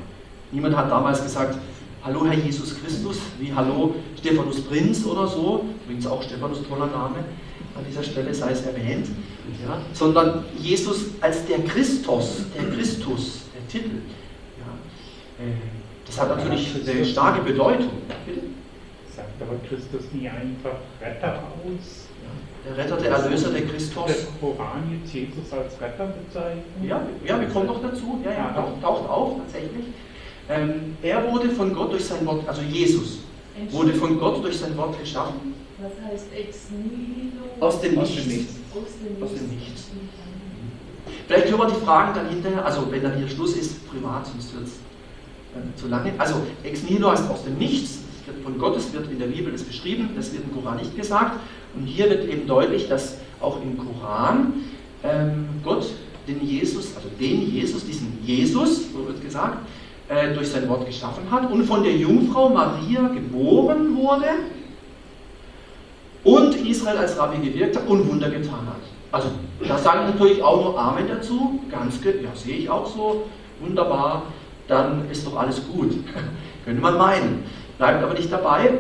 Niemand hat damals gesagt, Hallo Herr Jesus Christus, wie Hallo Stephanus Prinz oder so. Übrigens auch Stephanus toller Name. An dieser Stelle sei es erwähnt. Ja, sondern Jesus als der Christus, der Christus, der Titel. Ja, äh, das hat natürlich eine starke Bedeutung. Bitte? Sagt aber Christus nie einfach Retter aus? Der Retter, der Erlöser, der Christus. Der Koran jetzt Jesus als Retter bezeichnet? Ja, ja, wir kommen noch dazu. Ja, ja, taucht, taucht auf tatsächlich. Ähm, er wurde von Gott durch sein Wort, also Jesus, wurde von Gott durch sein Wort geschaffen. Was heißt ex nihilo? Aus dem Nichts. Aus dem Nichts. Aus dem Nichts. Vielleicht hören wir die Fragen dann hinterher, also wenn dann hier Schluss ist, privat, sonst wird es zu lange. Also ex nihilo heißt aus dem Nichts. Von Gottes wird in der Bibel das beschrieben, das wird im Koran nicht gesagt. Und hier wird eben deutlich, dass auch im Koran ähm, Gott den Jesus, also den Jesus, diesen Jesus, so wird gesagt, äh, durch sein Wort geschaffen hat und von der Jungfrau Maria geboren wurde und Israel als Rabbi gewirkt hat und Wunder getan hat. Also, da sage ich natürlich auch nur Amen dazu. Ganz ja, sehe ich auch so. Wunderbar, dann ist doch alles gut. Könnte man meinen. Bleibt aber nicht dabei.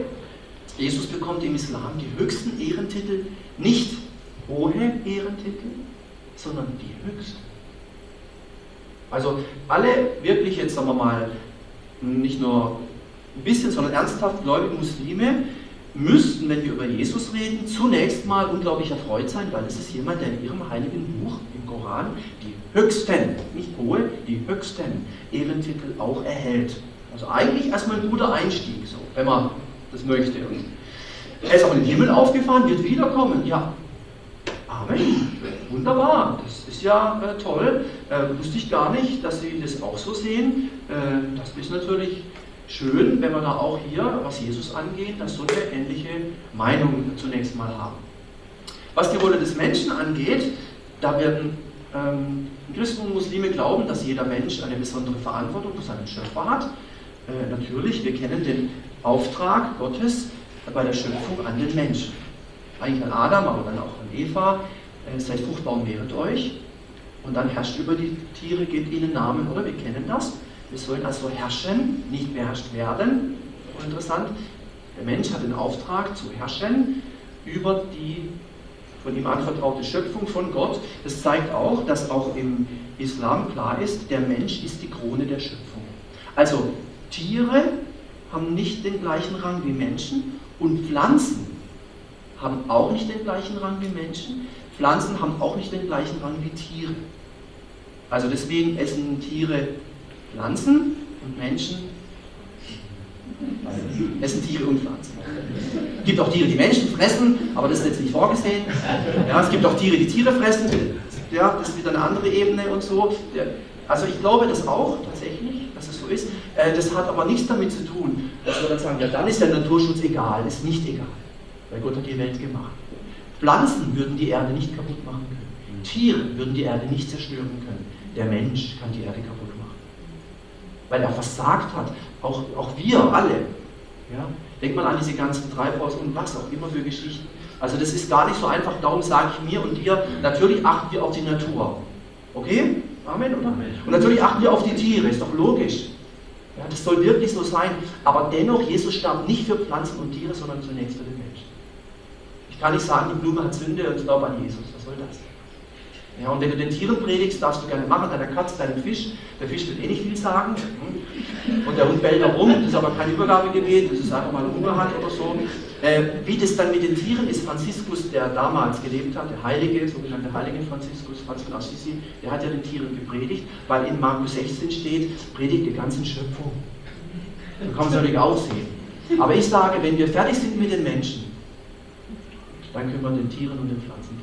Jesus bekommt im Islam die höchsten Ehrentitel, nicht hohe Ehrentitel, sondern die höchsten. Also alle wirklich jetzt, sagen wir mal, nicht nur ein bisschen, sondern ernsthaft gläubige Muslime müssten, wenn wir über Jesus reden, zunächst mal unglaublich erfreut sein, weil es ist jemand, der in ihrem heiligen Buch, im Koran, die höchsten, nicht hohe, die höchsten Ehrentitel auch erhält. Also eigentlich erstmal ein guter Einstieg, so, wenn man das möchte. Und er ist auch in den Himmel aufgefahren, wird wiederkommen. Ja, Amen. Wunderbar, das ist ja äh, toll. Äh, wusste ich gar nicht, dass Sie das auch so sehen. Äh, das ist natürlich schön, wenn wir da auch hier, was Jesus angeht, dass so eine ähnliche Meinung zunächst mal haben. Was die Rolle des Menschen angeht, da werden Christen und Muslime glauben, dass jeder Mensch eine besondere Verantwortung für seinen Schöpfer hat. Äh, natürlich, wir kennen den Auftrag Gottes bei der Schöpfung an den Menschen. Eigentlich an Adam, aber dann auch an Eva. Äh, seid fruchtbar und mehret euch. Und dann herrscht über die Tiere, gebt ihnen Namen, oder? Wir kennen das. Wir sollen also herrschen, nicht beherrscht werden. Interessant, der Mensch hat den Auftrag zu herrschen über die von ihm anvertraute Schöpfung von Gott. Das zeigt auch, dass auch im Islam klar ist, der Mensch ist die Krone der Schöpfung. Also Tiere haben nicht den gleichen Rang wie Menschen und Pflanzen haben auch nicht den gleichen Rang wie Menschen. Pflanzen haben auch nicht den gleichen Rang wie Tiere. Also deswegen essen Tiere Pflanzen und Menschen essen Tiere und Pflanzen. Es gibt auch Tiere, die Menschen fressen, aber das ist jetzt nicht vorgesehen. Ja, es gibt auch Tiere, die Tiere fressen. Ja, das ist wieder eine andere Ebene und so. Also ich glaube das auch tatsächlich, dass es so ist. Äh, das hat aber nichts damit zu tun, dass wir dann sagen, ja dann ist der Naturschutz egal, ist nicht egal. Weil Gott hat die Welt gemacht. Pflanzen würden die Erde nicht kaputt machen können. Tiere würden die Erde nicht zerstören können. Der Mensch kann die Erde kaputt machen weil er versagt hat. Auch, auch wir alle. Ja? Denkt mal an diese ganzen Treibhaus und was auch immer für Geschichten. Also das ist gar nicht so einfach, darum sage ich mir und dir, natürlich achten wir auf die Natur. Okay? Amen, oder? Und natürlich achten wir auf die Tiere, ist doch logisch. Ja, das soll wirklich so sein. Aber dennoch, Jesus starb nicht für Pflanzen und Tiere, sondern zunächst für den Menschen. Ich kann nicht sagen, die Blume hat Sünde und ich glaube an Jesus. Was soll das? Ja, und wenn du den Tieren predigst, darfst du gerne machen, deiner Katze, deinem Fisch. Der Fisch wird eh nicht viel sagen. Und der Hund bellt da rum, das ist aber kein Übergabegebet, das ist einfach mal Hunger hat oder so. Äh, wie das dann mit den Tieren ist, Franziskus, der damals gelebt hat, der Heilige, sogenannte Heilige Franziskus, Franz von Assisi, der hat ja den Tieren gepredigt, weil in Markus 16 steht, predigt die ganzen Schöpfung. Da kann man es natürlich auch sehen. Aber ich sage, wenn wir fertig sind mit den Menschen, dann können wir den Tieren und den Pflanzen.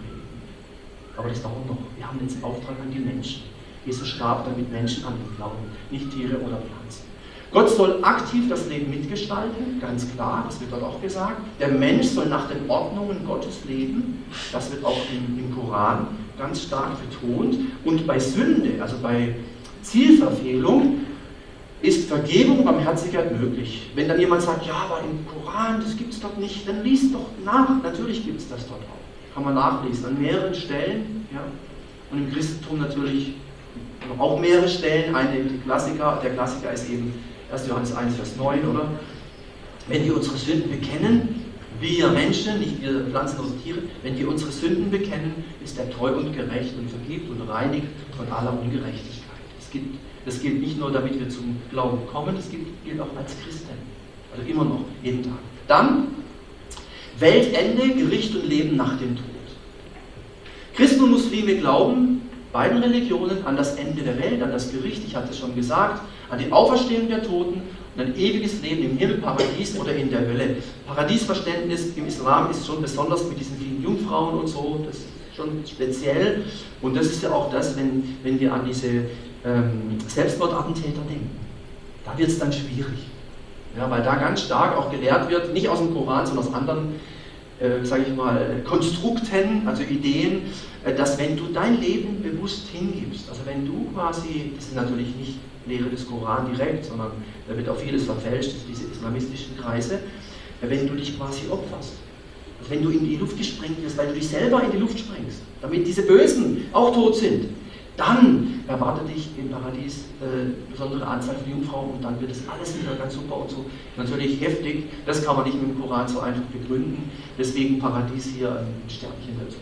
Aber das dauert noch. Wir haben jetzt Auftrag an die Menschen. Jesus starb, damit Menschen an ihn glauben, nicht Tiere oder Pflanzen. Gott soll aktiv das Leben mitgestalten, ganz klar, das wird dort auch gesagt. Der Mensch soll nach den Ordnungen Gottes leben, das wird auch im, im Koran ganz stark betont. Und bei Sünde, also bei Zielverfehlung, ist Vergebung, Barmherzigkeit möglich. Wenn dann jemand sagt, ja, aber im Koran, das gibt es doch nicht, dann liest doch nach. Natürlich gibt es das dort auch. Kann man nachlesen, an mehreren Stellen. Ja. Und im Christentum natürlich auch mehrere Stellen. Eine die Klassiker, der Klassiker ist eben 1. Johannes 1, Vers 9, oder? Wenn wir unsere Sünden bekennen, wir Menschen, nicht wir pflanzenlose Tiere, wenn wir unsere Sünden bekennen, ist er treu und gerecht und vergibt und reinigt von aller Ungerechtigkeit. Das gilt, das gilt nicht nur, damit wir zum Glauben kommen, das gilt, gilt auch als Christen. Also immer noch, jeden Tag. Dann Weltende, Gericht und Leben nach dem Tod. Christen und Muslime glauben, beiden Religionen, an das Ende der Welt, an das Gericht, ich hatte es schon gesagt, an die Auferstehung der Toten und ein ewiges Leben im Himmel, Paradies oder in der Hölle. Paradiesverständnis im Islam ist schon besonders mit diesen vielen Jungfrauen und so, das ist schon speziell. Und das ist ja auch das, wenn, wenn wir an diese ähm, Selbstmordattentäter denken. Da wird es dann schwierig. Ja, weil da ganz stark auch gelehrt wird, nicht aus dem Koran, sondern aus anderen, äh, sage ich mal, Konstrukten, also Ideen, äh, dass wenn du dein Leben bewusst hingibst, also wenn du quasi, das ist natürlich nicht Lehre des Koran direkt, sondern da wird auch vieles verfälscht, diese islamistischen Kreise, äh, wenn du dich quasi opferst, Also wenn du in die Luft gesprengt wirst, weil du dich selber in die Luft sprengst, damit diese Bösen auch tot sind, dann erwartet dich im Paradies äh, besondere Anzahl von Jungfrauen und dann wird es alles wieder ganz super und so. Natürlich heftig, das kann man nicht mit dem Koran so einfach begründen. Deswegen Paradies hier an Sterblichen dazu.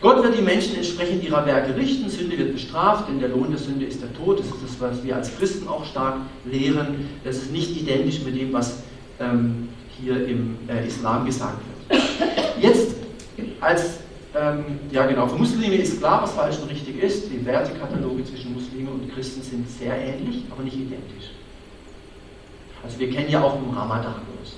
Gott wird die Menschen entsprechend ihrer Werke richten, Sünde wird bestraft, denn der Lohn der Sünde ist der Tod. Das ist das, was wir als Christen auch stark lehren. Das ist nicht identisch mit dem, was ähm, hier im äh, Islam gesagt wird. Jetzt als ähm, ja genau, für Muslime ist klar, was falsch und richtig ist. Die Wertekataloge zwischen Muslime und Christen sind sehr ähnlich, aber nicht identisch. Also wir kennen ja auch im Ramadan oder so.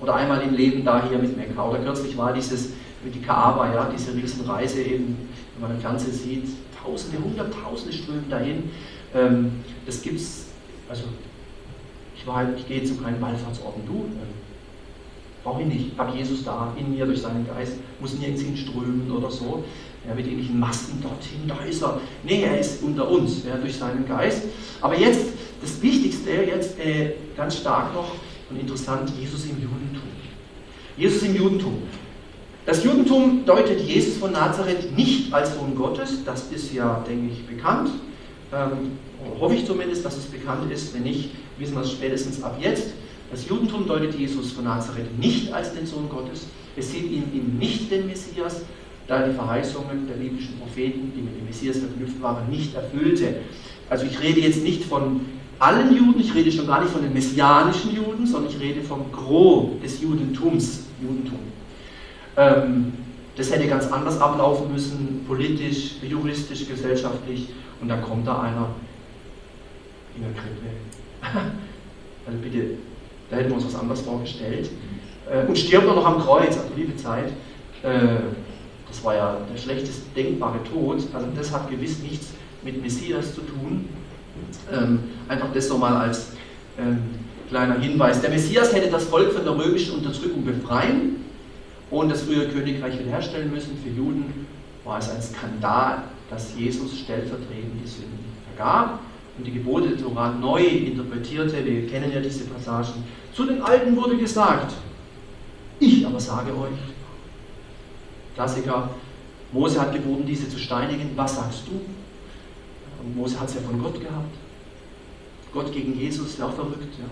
Oder einmal im Leben da hier mit Mekka. Oder kürzlich war dieses mit die Kaaba, ja, diese Riesenreise eben, wenn man im Fernsehen sieht, Tausende, Hunderttausende strömen dahin. Ähm, das gibt's, also ich war halt, ich gehe zu keinen Wallfahrtsorten, du, ähm, Brauche ich nicht. Habe Jesus da in mir durch seinen Geist, muss nirgends hinströmen oder so. Ja, mit irgendwelchen Masken dorthin, da ist er. Nee, er ist unter uns, ja, durch seinen Geist. Aber jetzt, das Wichtigste, jetzt äh, ganz stark noch und interessant, Jesus im Judentum. Jesus im Judentum. Das Judentum deutet Jesus von Nazareth nicht als Sohn Gottes, das ist ja, denke ich, bekannt. Ähm, hoffe ich zumindest, dass es bekannt ist. Wenn nicht, wissen wir es spätestens ab jetzt. Das Judentum deutet Jesus von Nazareth nicht als den Sohn Gottes. Es sieht in ihm nicht den Messias, da die Verheißungen der biblischen Propheten, die mit dem Messias verknüpft waren, nicht erfüllte. Also ich rede jetzt nicht von allen Juden, ich rede schon gar nicht von den messianischen Juden, sondern ich rede vom Gros des Judentums. Judentum. Ähm, das hätte ganz anders ablaufen müssen, politisch, juristisch, gesellschaftlich. Und dann kommt da einer in der Krippe. Also bitte, da hätten wir uns was anderes vorgestellt. Äh, und stirbt auch noch am Kreuz, also liebe Zeit. Äh, das war ja der schlechtest denkbare Tod. Also das hat gewiss nichts mit Messias zu tun. Ähm, einfach das nochmal als ähm, kleiner Hinweis. Der Messias hätte das Volk von der römischen Unterdrückung befreien und das frühe Königreich wiederherstellen müssen. Für Juden war es ein Skandal, dass Jesus stellvertretend die Sünden vergab und die Gebote der Torah neu interpretierte. Wir kennen ja diese Passagen. Zu den Alten wurde gesagt, ich aber sage euch, Klassiker, Mose hat geboten, diese zu steinigen. Was sagst du? Und Mose hat es ja von Gott gehabt. Gott gegen Jesus ist ja auch verrückt. Ja.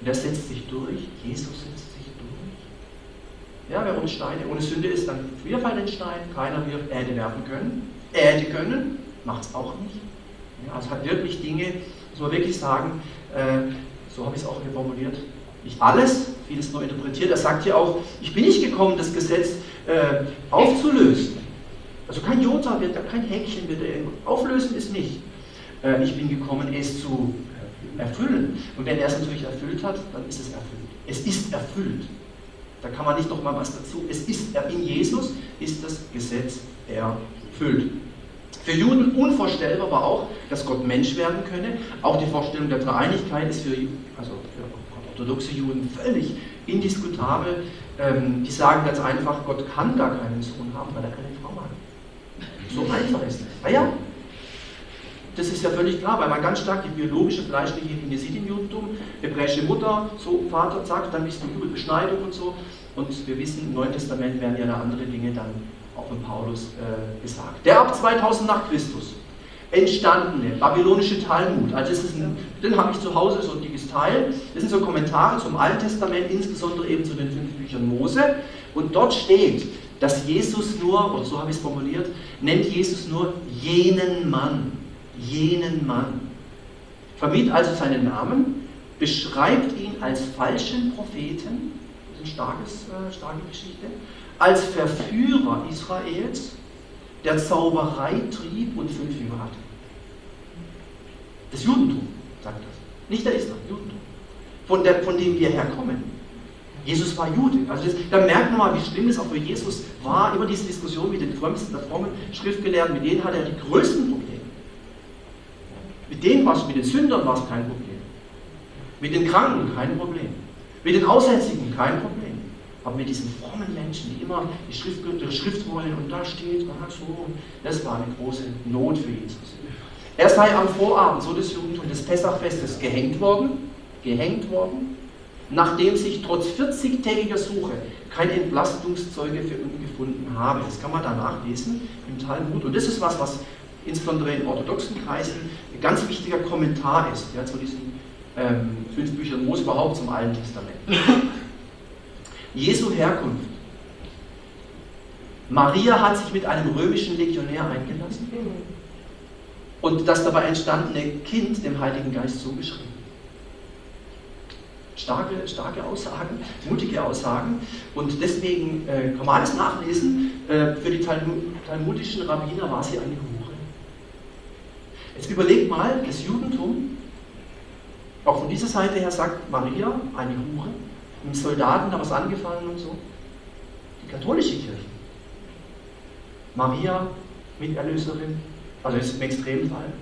Und er setzt sich durch. Jesus setzt sich durch. Ja, wer ohne Steine, ohne Sünde ist, dann wir fallen den Stein. Keiner wird Erde werfen können. Erde können, macht es auch nicht. Also hat wirklich Dinge, muss man wirklich sagen, äh, so habe ich es auch formuliert, nicht alles, vieles nur interpretiert. Er sagt hier auch, ich bin nicht gekommen, das Gesetz äh, aufzulösen. Also kein Jota wird da, kein Häkchen wird er auflösen, ist nicht. Äh, ich bin gekommen, es zu erfüllen. Und wenn er es natürlich erfüllt hat, dann ist es erfüllt. Es ist erfüllt. Da kann man nicht noch mal was dazu. Es ist in Jesus ist das Gesetz erfüllt. Für Juden unvorstellbar war auch, dass Gott Mensch werden könne. Auch die Vorstellung der Dreieinigkeit ist für, also für orthodoxe Juden völlig indiskutabel. Ähm, die sagen ganz einfach, Gott kann gar keinen Sohn haben, weil er keine Frau hat. So einfach ist das. Ah ja, das ist ja völlig klar, weil man ganz stark die biologische fleischliche Linie sieht im Judentum. Hebräische Mutter, so Vater, zack, dann bist du Beschneidung und so. Und wir wissen, im Neuen Testament werden ja andere Dinge dann auch von Paulus äh, gesagt. Der ab 2000 nach Christus entstandene babylonische Talmud, also ist ein, den habe ich zu Hause, so ein dickes Teil, das sind so Kommentare zum Alten Testament, insbesondere eben zu den fünf Büchern Mose, und dort steht, dass Jesus nur, oder so habe ich es formuliert, nennt Jesus nur jenen Mann, jenen Mann. Vermied also seinen Namen, beschreibt ihn als falschen Propheten, das ist eine äh, starke Geschichte, als Verführer Israels, der Zauberei trieb und fünf Jünger hatte. Das Judentum sagt das. Nicht der Islam, Judentum. Von, der, von dem wir herkommen. Jesus war Jude. Also das, da merkt man mal, wie schlimm es auch für Jesus war. Immer diese Diskussion mit den frömmsten, der frommen Schriftgelehrten, mit denen hatte er die größten Probleme. Mit denen war es, mit den Sündern war es kein Problem. Mit den Kranken kein Problem. Mit den Aussätzigen kein Problem. Aber mit diesen frommen Menschen, die immer die Schrift, die Schrift wollen und da steht, ah, so, das war eine große Not für Jesus. Er sei am Vorabend, so des Judentums, des Pessachfestes gehängt worden, gehängt worden. nachdem sich trotz 40-tägiger Suche keine Entlastungszeuge für ihn gefunden habe. Das kann man da nachlesen im Talmud. Und das ist was, was insbesondere in orthodoxen Kreisen ein ganz wichtiger Kommentar ist ja, zu diesen ähm, fünf Büchern Mose überhaupt zum Alten Testament. Jesu Herkunft. Maria hat sich mit einem römischen Legionär eingelassen und das dabei entstandene Kind dem Heiligen Geist zugeschrieben. Starke, starke Aussagen, mutige Aussagen. Und deswegen äh, kann man alles nachlesen. Äh, für die talmudischen Rabbiner war sie eine Hure. Jetzt überlegt mal, das Judentum, auch von dieser Seite her sagt Maria, eine Hure, mit Soldaten da was angefangen und so. Die katholische Kirche. Maria, Miterlöserin, also ist im Extremfall,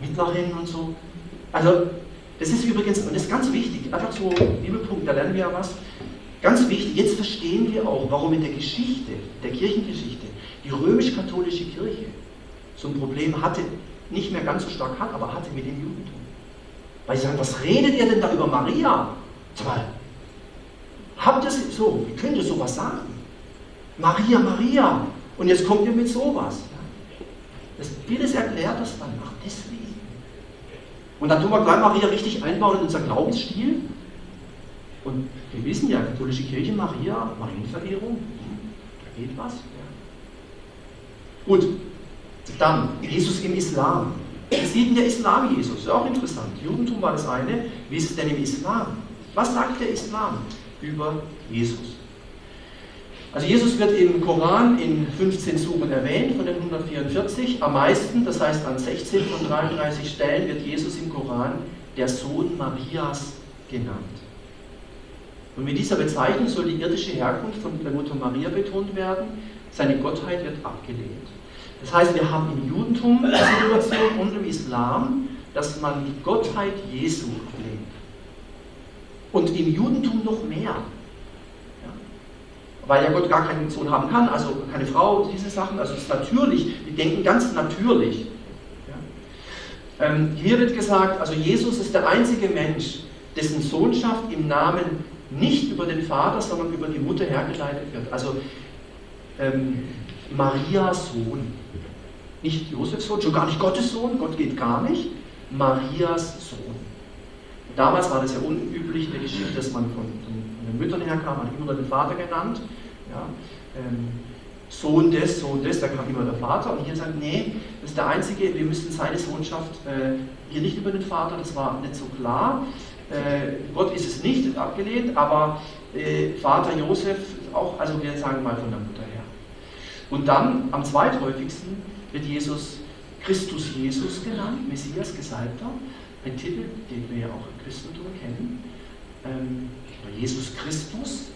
Mittlerin und so. Also das ist übrigens, und das ist ganz wichtig, einfach so Bibelpunkt, da lernen wir ja was. Ganz wichtig, jetzt verstehen wir auch, warum in der Geschichte, der Kirchengeschichte, die römisch-katholische Kirche so ein Problem hatte, nicht mehr ganz so stark hat, aber hatte mit dem Judentum. Weil sie sagen, was redet ihr denn da über Maria? Mal, habt ihr so, wie könnt ihr sowas sagen? Maria, Maria. Und jetzt kommt ihr mit sowas. Das, vieles erklärt das dann. Ach, deswegen. Und dann tun wir gleich Maria richtig einbauen in unser Glaubensstil. Und wir wissen ja, katholische Kirche, Maria, Marienverehrung, da geht was. Gut, dann Jesus im Islam. Wie sieht denn der Islam Jesus? Ist auch interessant. Judentum war das eine. Wie ist es denn im Islam? Was sagt der Islam über Jesus? Also Jesus wird im Koran in 15 Suren erwähnt, von den 144. Am meisten, das heißt an 16 von 33 Stellen, wird Jesus im Koran der Sohn Marias genannt. Und mit dieser Bezeichnung soll die irdische Herkunft von der Mutter Maria betont werden. Seine Gottheit wird abgelehnt. Das heißt, wir haben im Judentum die Situation und im Islam, dass man die Gottheit Jesu. Und im Judentum noch mehr weil ja Gott gar keinen Sohn haben kann, also keine Frau, diese Sachen, also es ist natürlich, wir denken ganz natürlich. Ja. Ähm, hier wird gesagt, also Jesus ist der einzige Mensch, dessen Sohnschaft im Namen nicht über den Vater, sondern über die Mutter hergeleitet wird. Also ähm, Marias Sohn. Nicht Josefs Sohn, schon gar nicht Gottes Sohn, Gott geht gar nicht. Marias Sohn. Damals war das ja unüblich in der Geschichte, dass man von, von den Müttern herkam, hat immer den Vater genannt. Ja, ähm, Sohn des, Sohn des, da kam immer der Vater. Und hier sagt, nee, das ist der Einzige, wir müssen seine Sohnschaft äh, hier nicht über den Vater, das war nicht so klar. Äh, Gott ist es nicht, abgelehnt, aber äh, Vater Josef auch, also wir sagen mal von der Mutter her. Und dann am zweithäufigsten wird Jesus Christus Jesus genannt, Messias, Gesalbter, ein Titel, den wir ja auch im Christentum kennen. Ähm, Jesus Christus,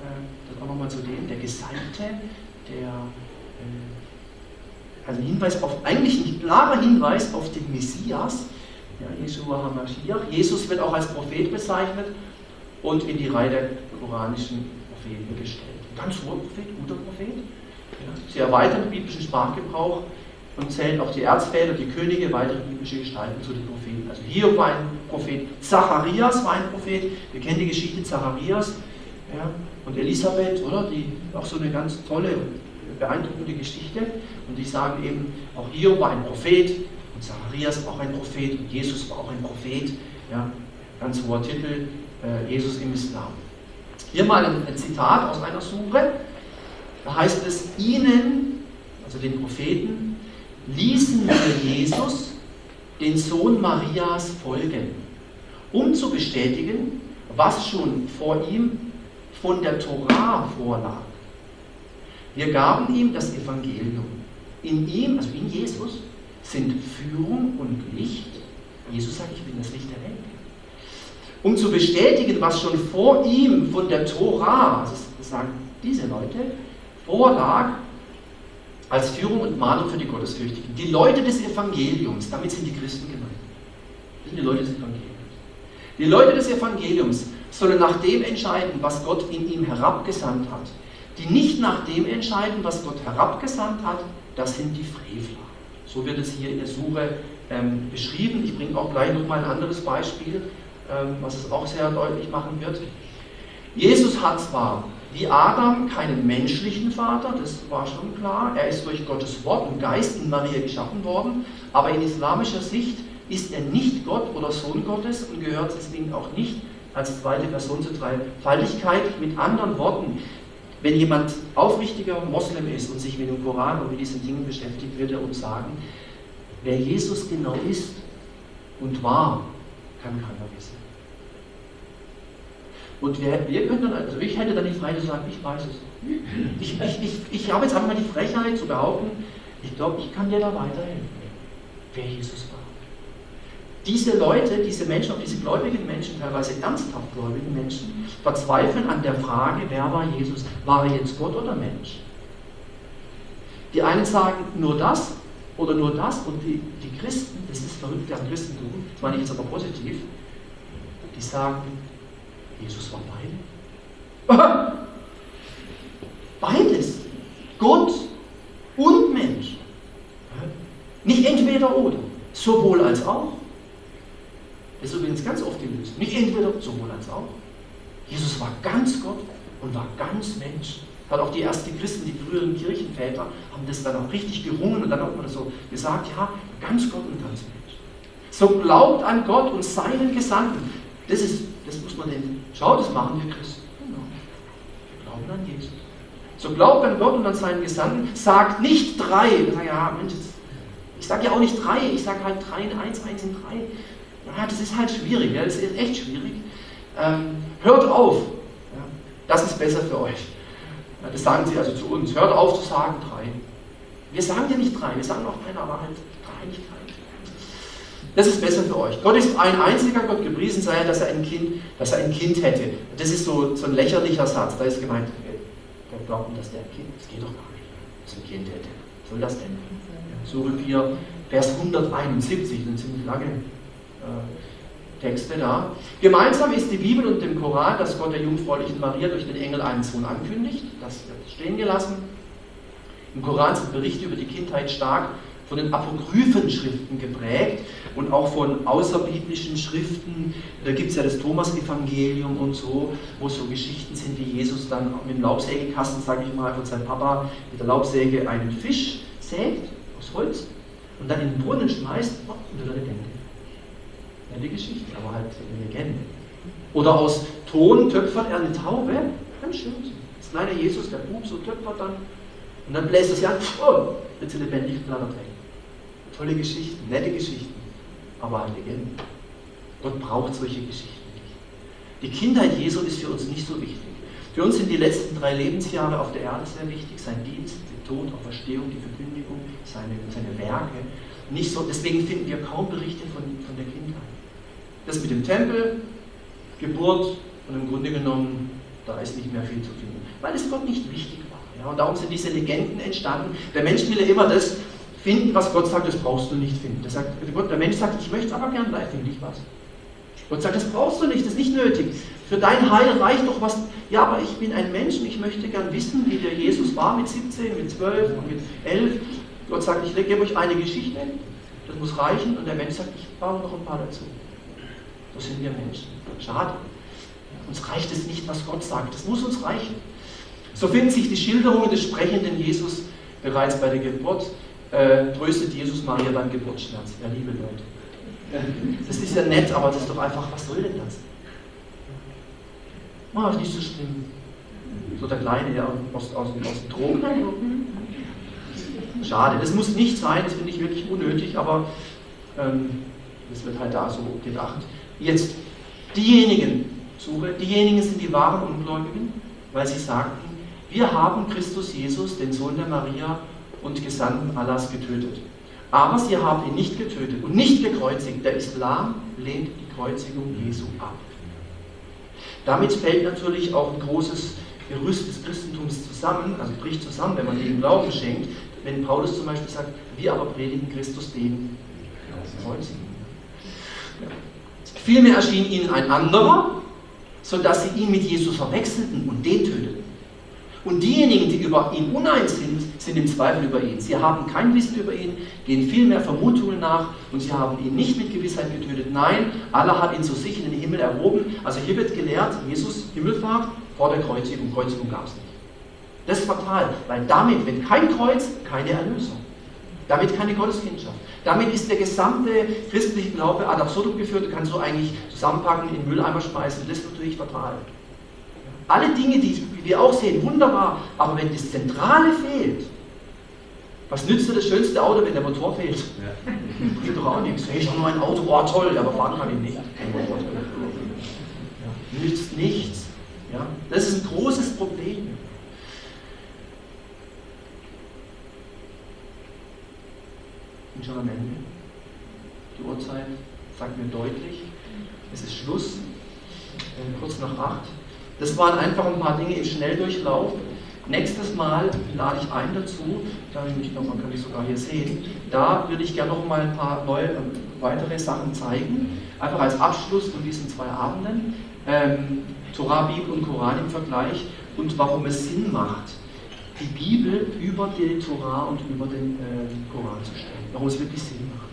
äh, das auch nochmal zu dem, der Gesalbte, der äh, also Hinweis auf, eigentlich ein klarer Hinweis auf den Messias, ja, Yeshua HaMashiach. Jesus wird auch als Prophet bezeichnet und in die Reihe der koranischen Propheten gestellt. Ganz hoher Prophet, guter Prophet. Ja, sie erweitern den biblischen Sprachgebrauch und zählen auch die Erzväter, die Könige, weitere biblische Gestalten zu den Propheten. Also Hiob war ein Prophet, Zacharias war ein Prophet, wir kennen die Geschichte Zacharias ja, und Elisabeth, oder? Die auch so eine ganz tolle, beeindruckende Geschichte. Und die sagen eben, auch Hiob war ein Prophet und Zacharias war auch ein Prophet und Jesus war auch ein Prophet. Ja, ganz hoher Titel, äh, Jesus im Islam. Hier mal ein, ein Zitat aus einer Suche. Da heißt es, ihnen, also den Propheten, ließen wir Jesus, den Sohn Marias, folgen, um zu bestätigen, was schon vor ihm von der Torah vorlag. Wir gaben ihm das Evangelium. In ihm, also in Jesus, sind Führung und Licht. Jesus sagt, ich bin das Licht der Welt. Um zu bestätigen, was schon vor ihm von der Torah, also das sagen diese Leute, vorlag, als Führung und Mahnung für die Gottesfürchtigen. Die Leute des Evangeliums, damit sind die Christen gemeint. Das sind die Leute des Evangeliums. Die Leute des Evangeliums sollen nach dem entscheiden, was Gott in ihm herabgesandt hat. Die nicht nach dem entscheiden, was Gott herabgesandt hat, das sind die Frevler. So wird es hier in der Suche ähm, beschrieben. Ich bringe auch gleich nochmal ein anderes Beispiel ähm, was es auch sehr deutlich machen wird. Jesus hat zwar wie Adam keinen menschlichen Vater, das war schon klar, er ist durch Gottes Wort und Geist in Maria geschaffen worden, aber in islamischer Sicht ist er nicht Gott oder Sohn Gottes und gehört deswegen auch nicht als zweite Person zur Dreifaltigkeit. Mit anderen Worten, wenn jemand aufrichtiger Moslem ist und sich mit dem Koran und mit diesen Dingen beschäftigt, wird er uns sagen, wer Jesus genau ist und war, kann keiner wissen. Und wir, wir können dann, also ich hätte dann die Freiheit zu sagen, ich weiß es. Ich, ich, ich, ich habe jetzt einmal die Frechheit zu behaupten, ich glaube, ich kann dir da weiterhelfen, wer Jesus war. Diese Leute, diese Menschen, auch diese gläubigen Menschen, teilweise ernsthaft gläubigen Menschen, verzweifeln an der Frage, wer war Jesus? War er jetzt Gott oder Mensch? Die einen sagen nur das oder nur das und die, die Christen, das ist verrückt am Christentum, das meine ich jetzt aber positiv, die sagen, Jesus war beide. Beides. Gott und Mensch. Nicht entweder oder, sowohl als auch. Das ist übrigens ganz oft gelöst. Nicht entweder, sowohl als auch. Jesus war ganz Gott und war ganz Mensch. Hat auch die ersten Christen, die früheren Kirchenväter, haben das dann auch richtig gerungen und dann hat man so gesagt, ja, ganz Gott und ganz Mensch. So glaubt an Gott und seinen Gesandten. Das, ist, das muss man denn, schau, das machen wir Christen. Genau. Wir glauben an Jesus. So glaubt an Gott und an seinen Gesandten, sagt nicht drei. Ja, Mensch, ich sage ja auch nicht drei, ich sage halt drei in eins, eins in drei. Ja, das ist halt schwierig, ja, das ist echt schwierig. Ähm, hört auf, ja, das ist besser für euch. Ja, das sagen sie also zu uns. Hört auf zu sagen drei. Wir sagen ja nicht drei, wir sagen auch keiner, aber halt drei, nicht drei. Das ist besser für euch. Gott ist ein einziger Gott, gepriesen sei er, dass er ein Kind, dass er ein Kind hätte. Das ist so, so ein lächerlicher Satz. Da ist gemeint, Gott glaubt dass der ein Kind, das geht doch gar nicht, dass ein Kind hätte. Was soll das denn? Suche 4, Vers 171, eine ziemlich lange äh, Texte da. Gemeinsam ist die Bibel und dem Koran, dass Gott der jungfräulichen Maria durch den Engel einen Sohn ankündigt. Das wird stehen gelassen. Im Koran sind Berichte über die Kindheit stark von den apokryphen Schriften geprägt und auch von außerbiblischen Schriften. Da gibt es ja das Thomas-Evangelium und so, wo so Geschichten sind, wie Jesus dann mit dem Laubsägekasten, sage ich mal, von seinem Papa mit der Laubsäge einen Fisch sägt aus Holz und dann in den Brunnen schmeißt unter der Legende. Eine Geschichte, aber halt eine Legende. Oder aus Ton töpfert er eine Taube, ganz schön. Das kleine Jesus, der Bub, so töpfert dann und dann bläst er sie an, oh, wird sie lebendig und flattert weg. Tolle Geschichten, nette Geschichten, aber eine Legende. Gott braucht solche Geschichten nicht. Die Kindheit Jesu ist für uns nicht so wichtig. Für uns sind die letzten drei Lebensjahre auf der Erde sehr wichtig, sein Dienst, der Tod, Auferstehung, die Verkündigung, seine, seine Werke. Nicht so, deswegen finden wir kaum Berichte von, von der Kindheit. Das mit dem Tempel, Geburt und im Grunde genommen, da ist nicht mehr viel zu finden, weil es Gott nicht wichtig war. Ja, und darum sind diese Legenden entstanden. Der Mensch will ja immer das finden, was Gott sagt, das brauchst du nicht finden. Der, sagt, der Mensch sagt, ich möchte es aber gern, da finde ich was. Gott sagt, das brauchst du nicht, das ist nicht nötig. Für dein Heil reicht doch was. Ja, aber ich bin ein Mensch und ich möchte gern wissen, wie der Jesus war mit 17, mit 12 und mit 11. Gott sagt, ich gebe euch eine Geschichte, das muss reichen. Und der Mensch sagt, ich baue noch ein paar dazu. So sind wir Menschen. Schade. Uns reicht es nicht, was Gott sagt. Das muss uns reichen. So finden sich die Schilderungen des sprechenden Jesus bereits bei der Geburt. Äh, tröstet Jesus Maria beim Geburtsschmerz. Ja, liebe Leute. Das ist ja nett, aber das ist doch einfach, was soll denn das? Oh, ist nicht so schlimm. So der Kleine, ja, aus, aus, aus dem Drogen. Schade, das muss nicht sein, das finde ich wirklich unnötig, aber ähm, das wird halt da so gedacht. Jetzt, diejenigen, suche, diejenigen sind die wahren Ungläubigen, weil sie sagten, wir haben Christus Jesus, den Sohn der Maria und Gesandten Allahs, getötet. Aber sie haben ihn nicht getötet und nicht gekreuzigt. Der Islam lehnt die Kreuzigung Jesu ab. Damit fällt natürlich auch ein großes Gerüst des Christentums zusammen, also bricht zusammen, wenn man den Glauben schenkt. Wenn Paulus zum Beispiel sagt, wir aber predigen Christus den Kreuzigen. Vielmehr erschien ihnen ein anderer, sodass sie ihn mit Jesus verwechselten und den töteten. Und diejenigen, die über ihn uneins sind, sind im Zweifel über ihn. Sie haben kein Wissen über ihn, gehen vielmehr Vermutungen nach und sie haben ihn nicht mit Gewissheit getötet. Nein, Allah hat ihn zu sich in den Himmel erhoben. Also hier wird gelehrt, Jesus Himmelfahrt vor der Kreuzigung. Kreuzigung gab es nicht. Das ist fatal, weil damit, wenn kein Kreuz, keine Erlösung. Damit keine Gotteskindschaft. Damit ist der gesamte christliche Glaube ad absurdum geführt. Du kannst so eigentlich zusammenpacken, in den Mülleimer schmeißen. Das ist natürlich fatal. Alle Dinge, die wir auch sehen, wunderbar. Aber wenn das Zentrale fehlt, was nützt dir das schönste Auto, wenn der Motor fehlt? Ja. Bringt doch auch nichts. Hey, ich habe nur ein Auto, oh toll, aber fahren kann ich nicht. Ja. Nützt nichts. Ja? Das ist ein großes Problem. Und schon am Ende. Die Uhrzeit sagt mir deutlich, es ist Schluss, äh, kurz nach acht. Das waren einfach ein paar Dinge im Schnelldurchlauf. Nächstes Mal lade ich ein dazu, da ich noch mal kann ich sogar hier sehen, da würde ich gerne noch mal ein paar neue, äh, weitere Sachen zeigen, einfach als Abschluss von diesen zwei Abenden. Ähm, Torah, Bibel und Koran im Vergleich und warum es Sinn macht, die Bibel über die Torah und über den äh, Koran zu stellen. Warum es wirklich Sinn macht.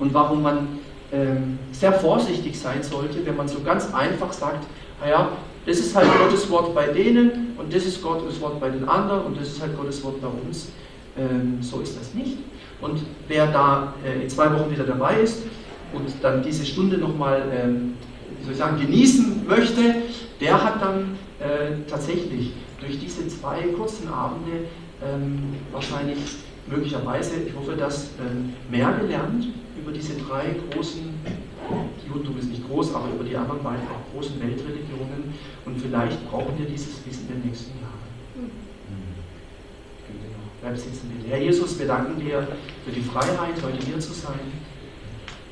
Und warum man ähm, sehr vorsichtig sein sollte, wenn man so ganz einfach sagt, naja, das ist halt Gottes Wort bei denen und das ist Gottes Wort bei den anderen und das ist halt Gottes Wort bei uns. Ähm, so ist das nicht. Und wer da äh, in zwei Wochen wieder dabei ist und dann diese Stunde nochmal, ähm, wie soll ich sagen, genießen möchte, der hat dann äh, tatsächlich durch diese zwei kurzen Abende ähm, wahrscheinlich möglicherweise, ich hoffe, dass ähm, mehr gelernt über diese drei großen, die Judentum ist nicht groß, aber über die anderen beiden auch großen Weltreligionen und vielleicht brauchen wir dieses Wissen der nächsten Jahre. Bleib sitzen bitte. Herr Jesus, wir danken dir für die Freiheit, heute hier zu sein.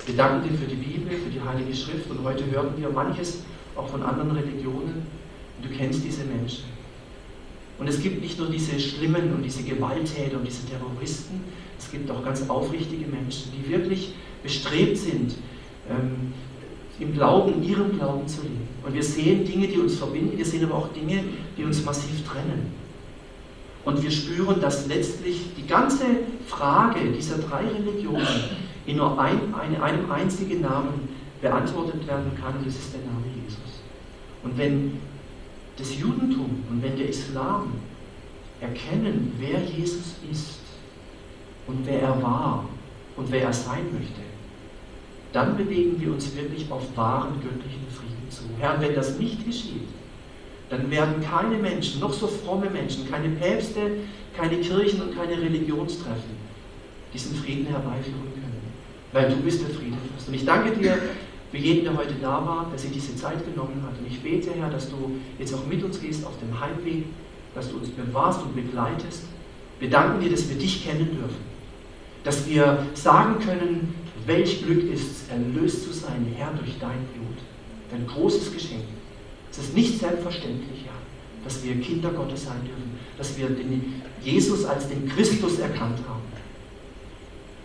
Wir danken dir für die Bibel, für die Heilige Schrift und heute hören wir manches auch von anderen Religionen. Und du kennst diese Menschen. Und es gibt nicht nur diese Schlimmen und diese Gewalttäter und diese Terroristen, es gibt auch ganz aufrichtige Menschen, die wirklich bestrebt sind, ähm, im Glauben, in ihrem Glauben zu leben. Und wir sehen Dinge, die uns verbinden, wir sehen aber auch Dinge, die uns massiv trennen. Und wir spüren, dass letztlich die ganze Frage dieser drei Religionen in nur ein, ein, einem einzigen Namen beantwortet werden kann, und das ist der Name Jesus. Und wenn das Judentum und wenn der Islam erkennen, wer Jesus ist und wer er war und wer er sein möchte, dann bewegen wir uns wirklich auf wahren göttlichen Frieden zu. Herr, wenn das nicht geschieht, dann werden keine Menschen, noch so fromme Menschen, keine Päpste, keine Kirchen und keine Religionstreffen diesen Frieden herbeiführen können. Weil du bist der Friedenfürst. Und ich danke dir für jeden, der heute da war, der sich diese Zeit genommen hat. Und ich bete, Herr, dass du jetzt auch mit uns gehst auf dem Heimweg, dass du uns bewahrst und begleitest. Wir danken dir, dass wir dich kennen dürfen. Dass wir sagen können, welch Glück ist es, erlöst zu sein, Herr, durch dein Blut. Dein großes Geschenk. Es ist nicht selbstverständlich, Herr, dass wir Kinder Gottes sein dürfen, dass wir den Jesus als den Christus erkannt haben.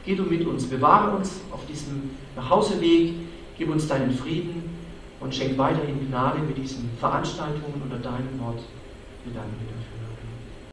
Geh du mit uns, bewahre uns auf diesem Nachhauseweg, Gib uns deinen Frieden und schenk weiterhin Gnade mit diesen Veranstaltungen unter deinem Wort. Danken dir dafür.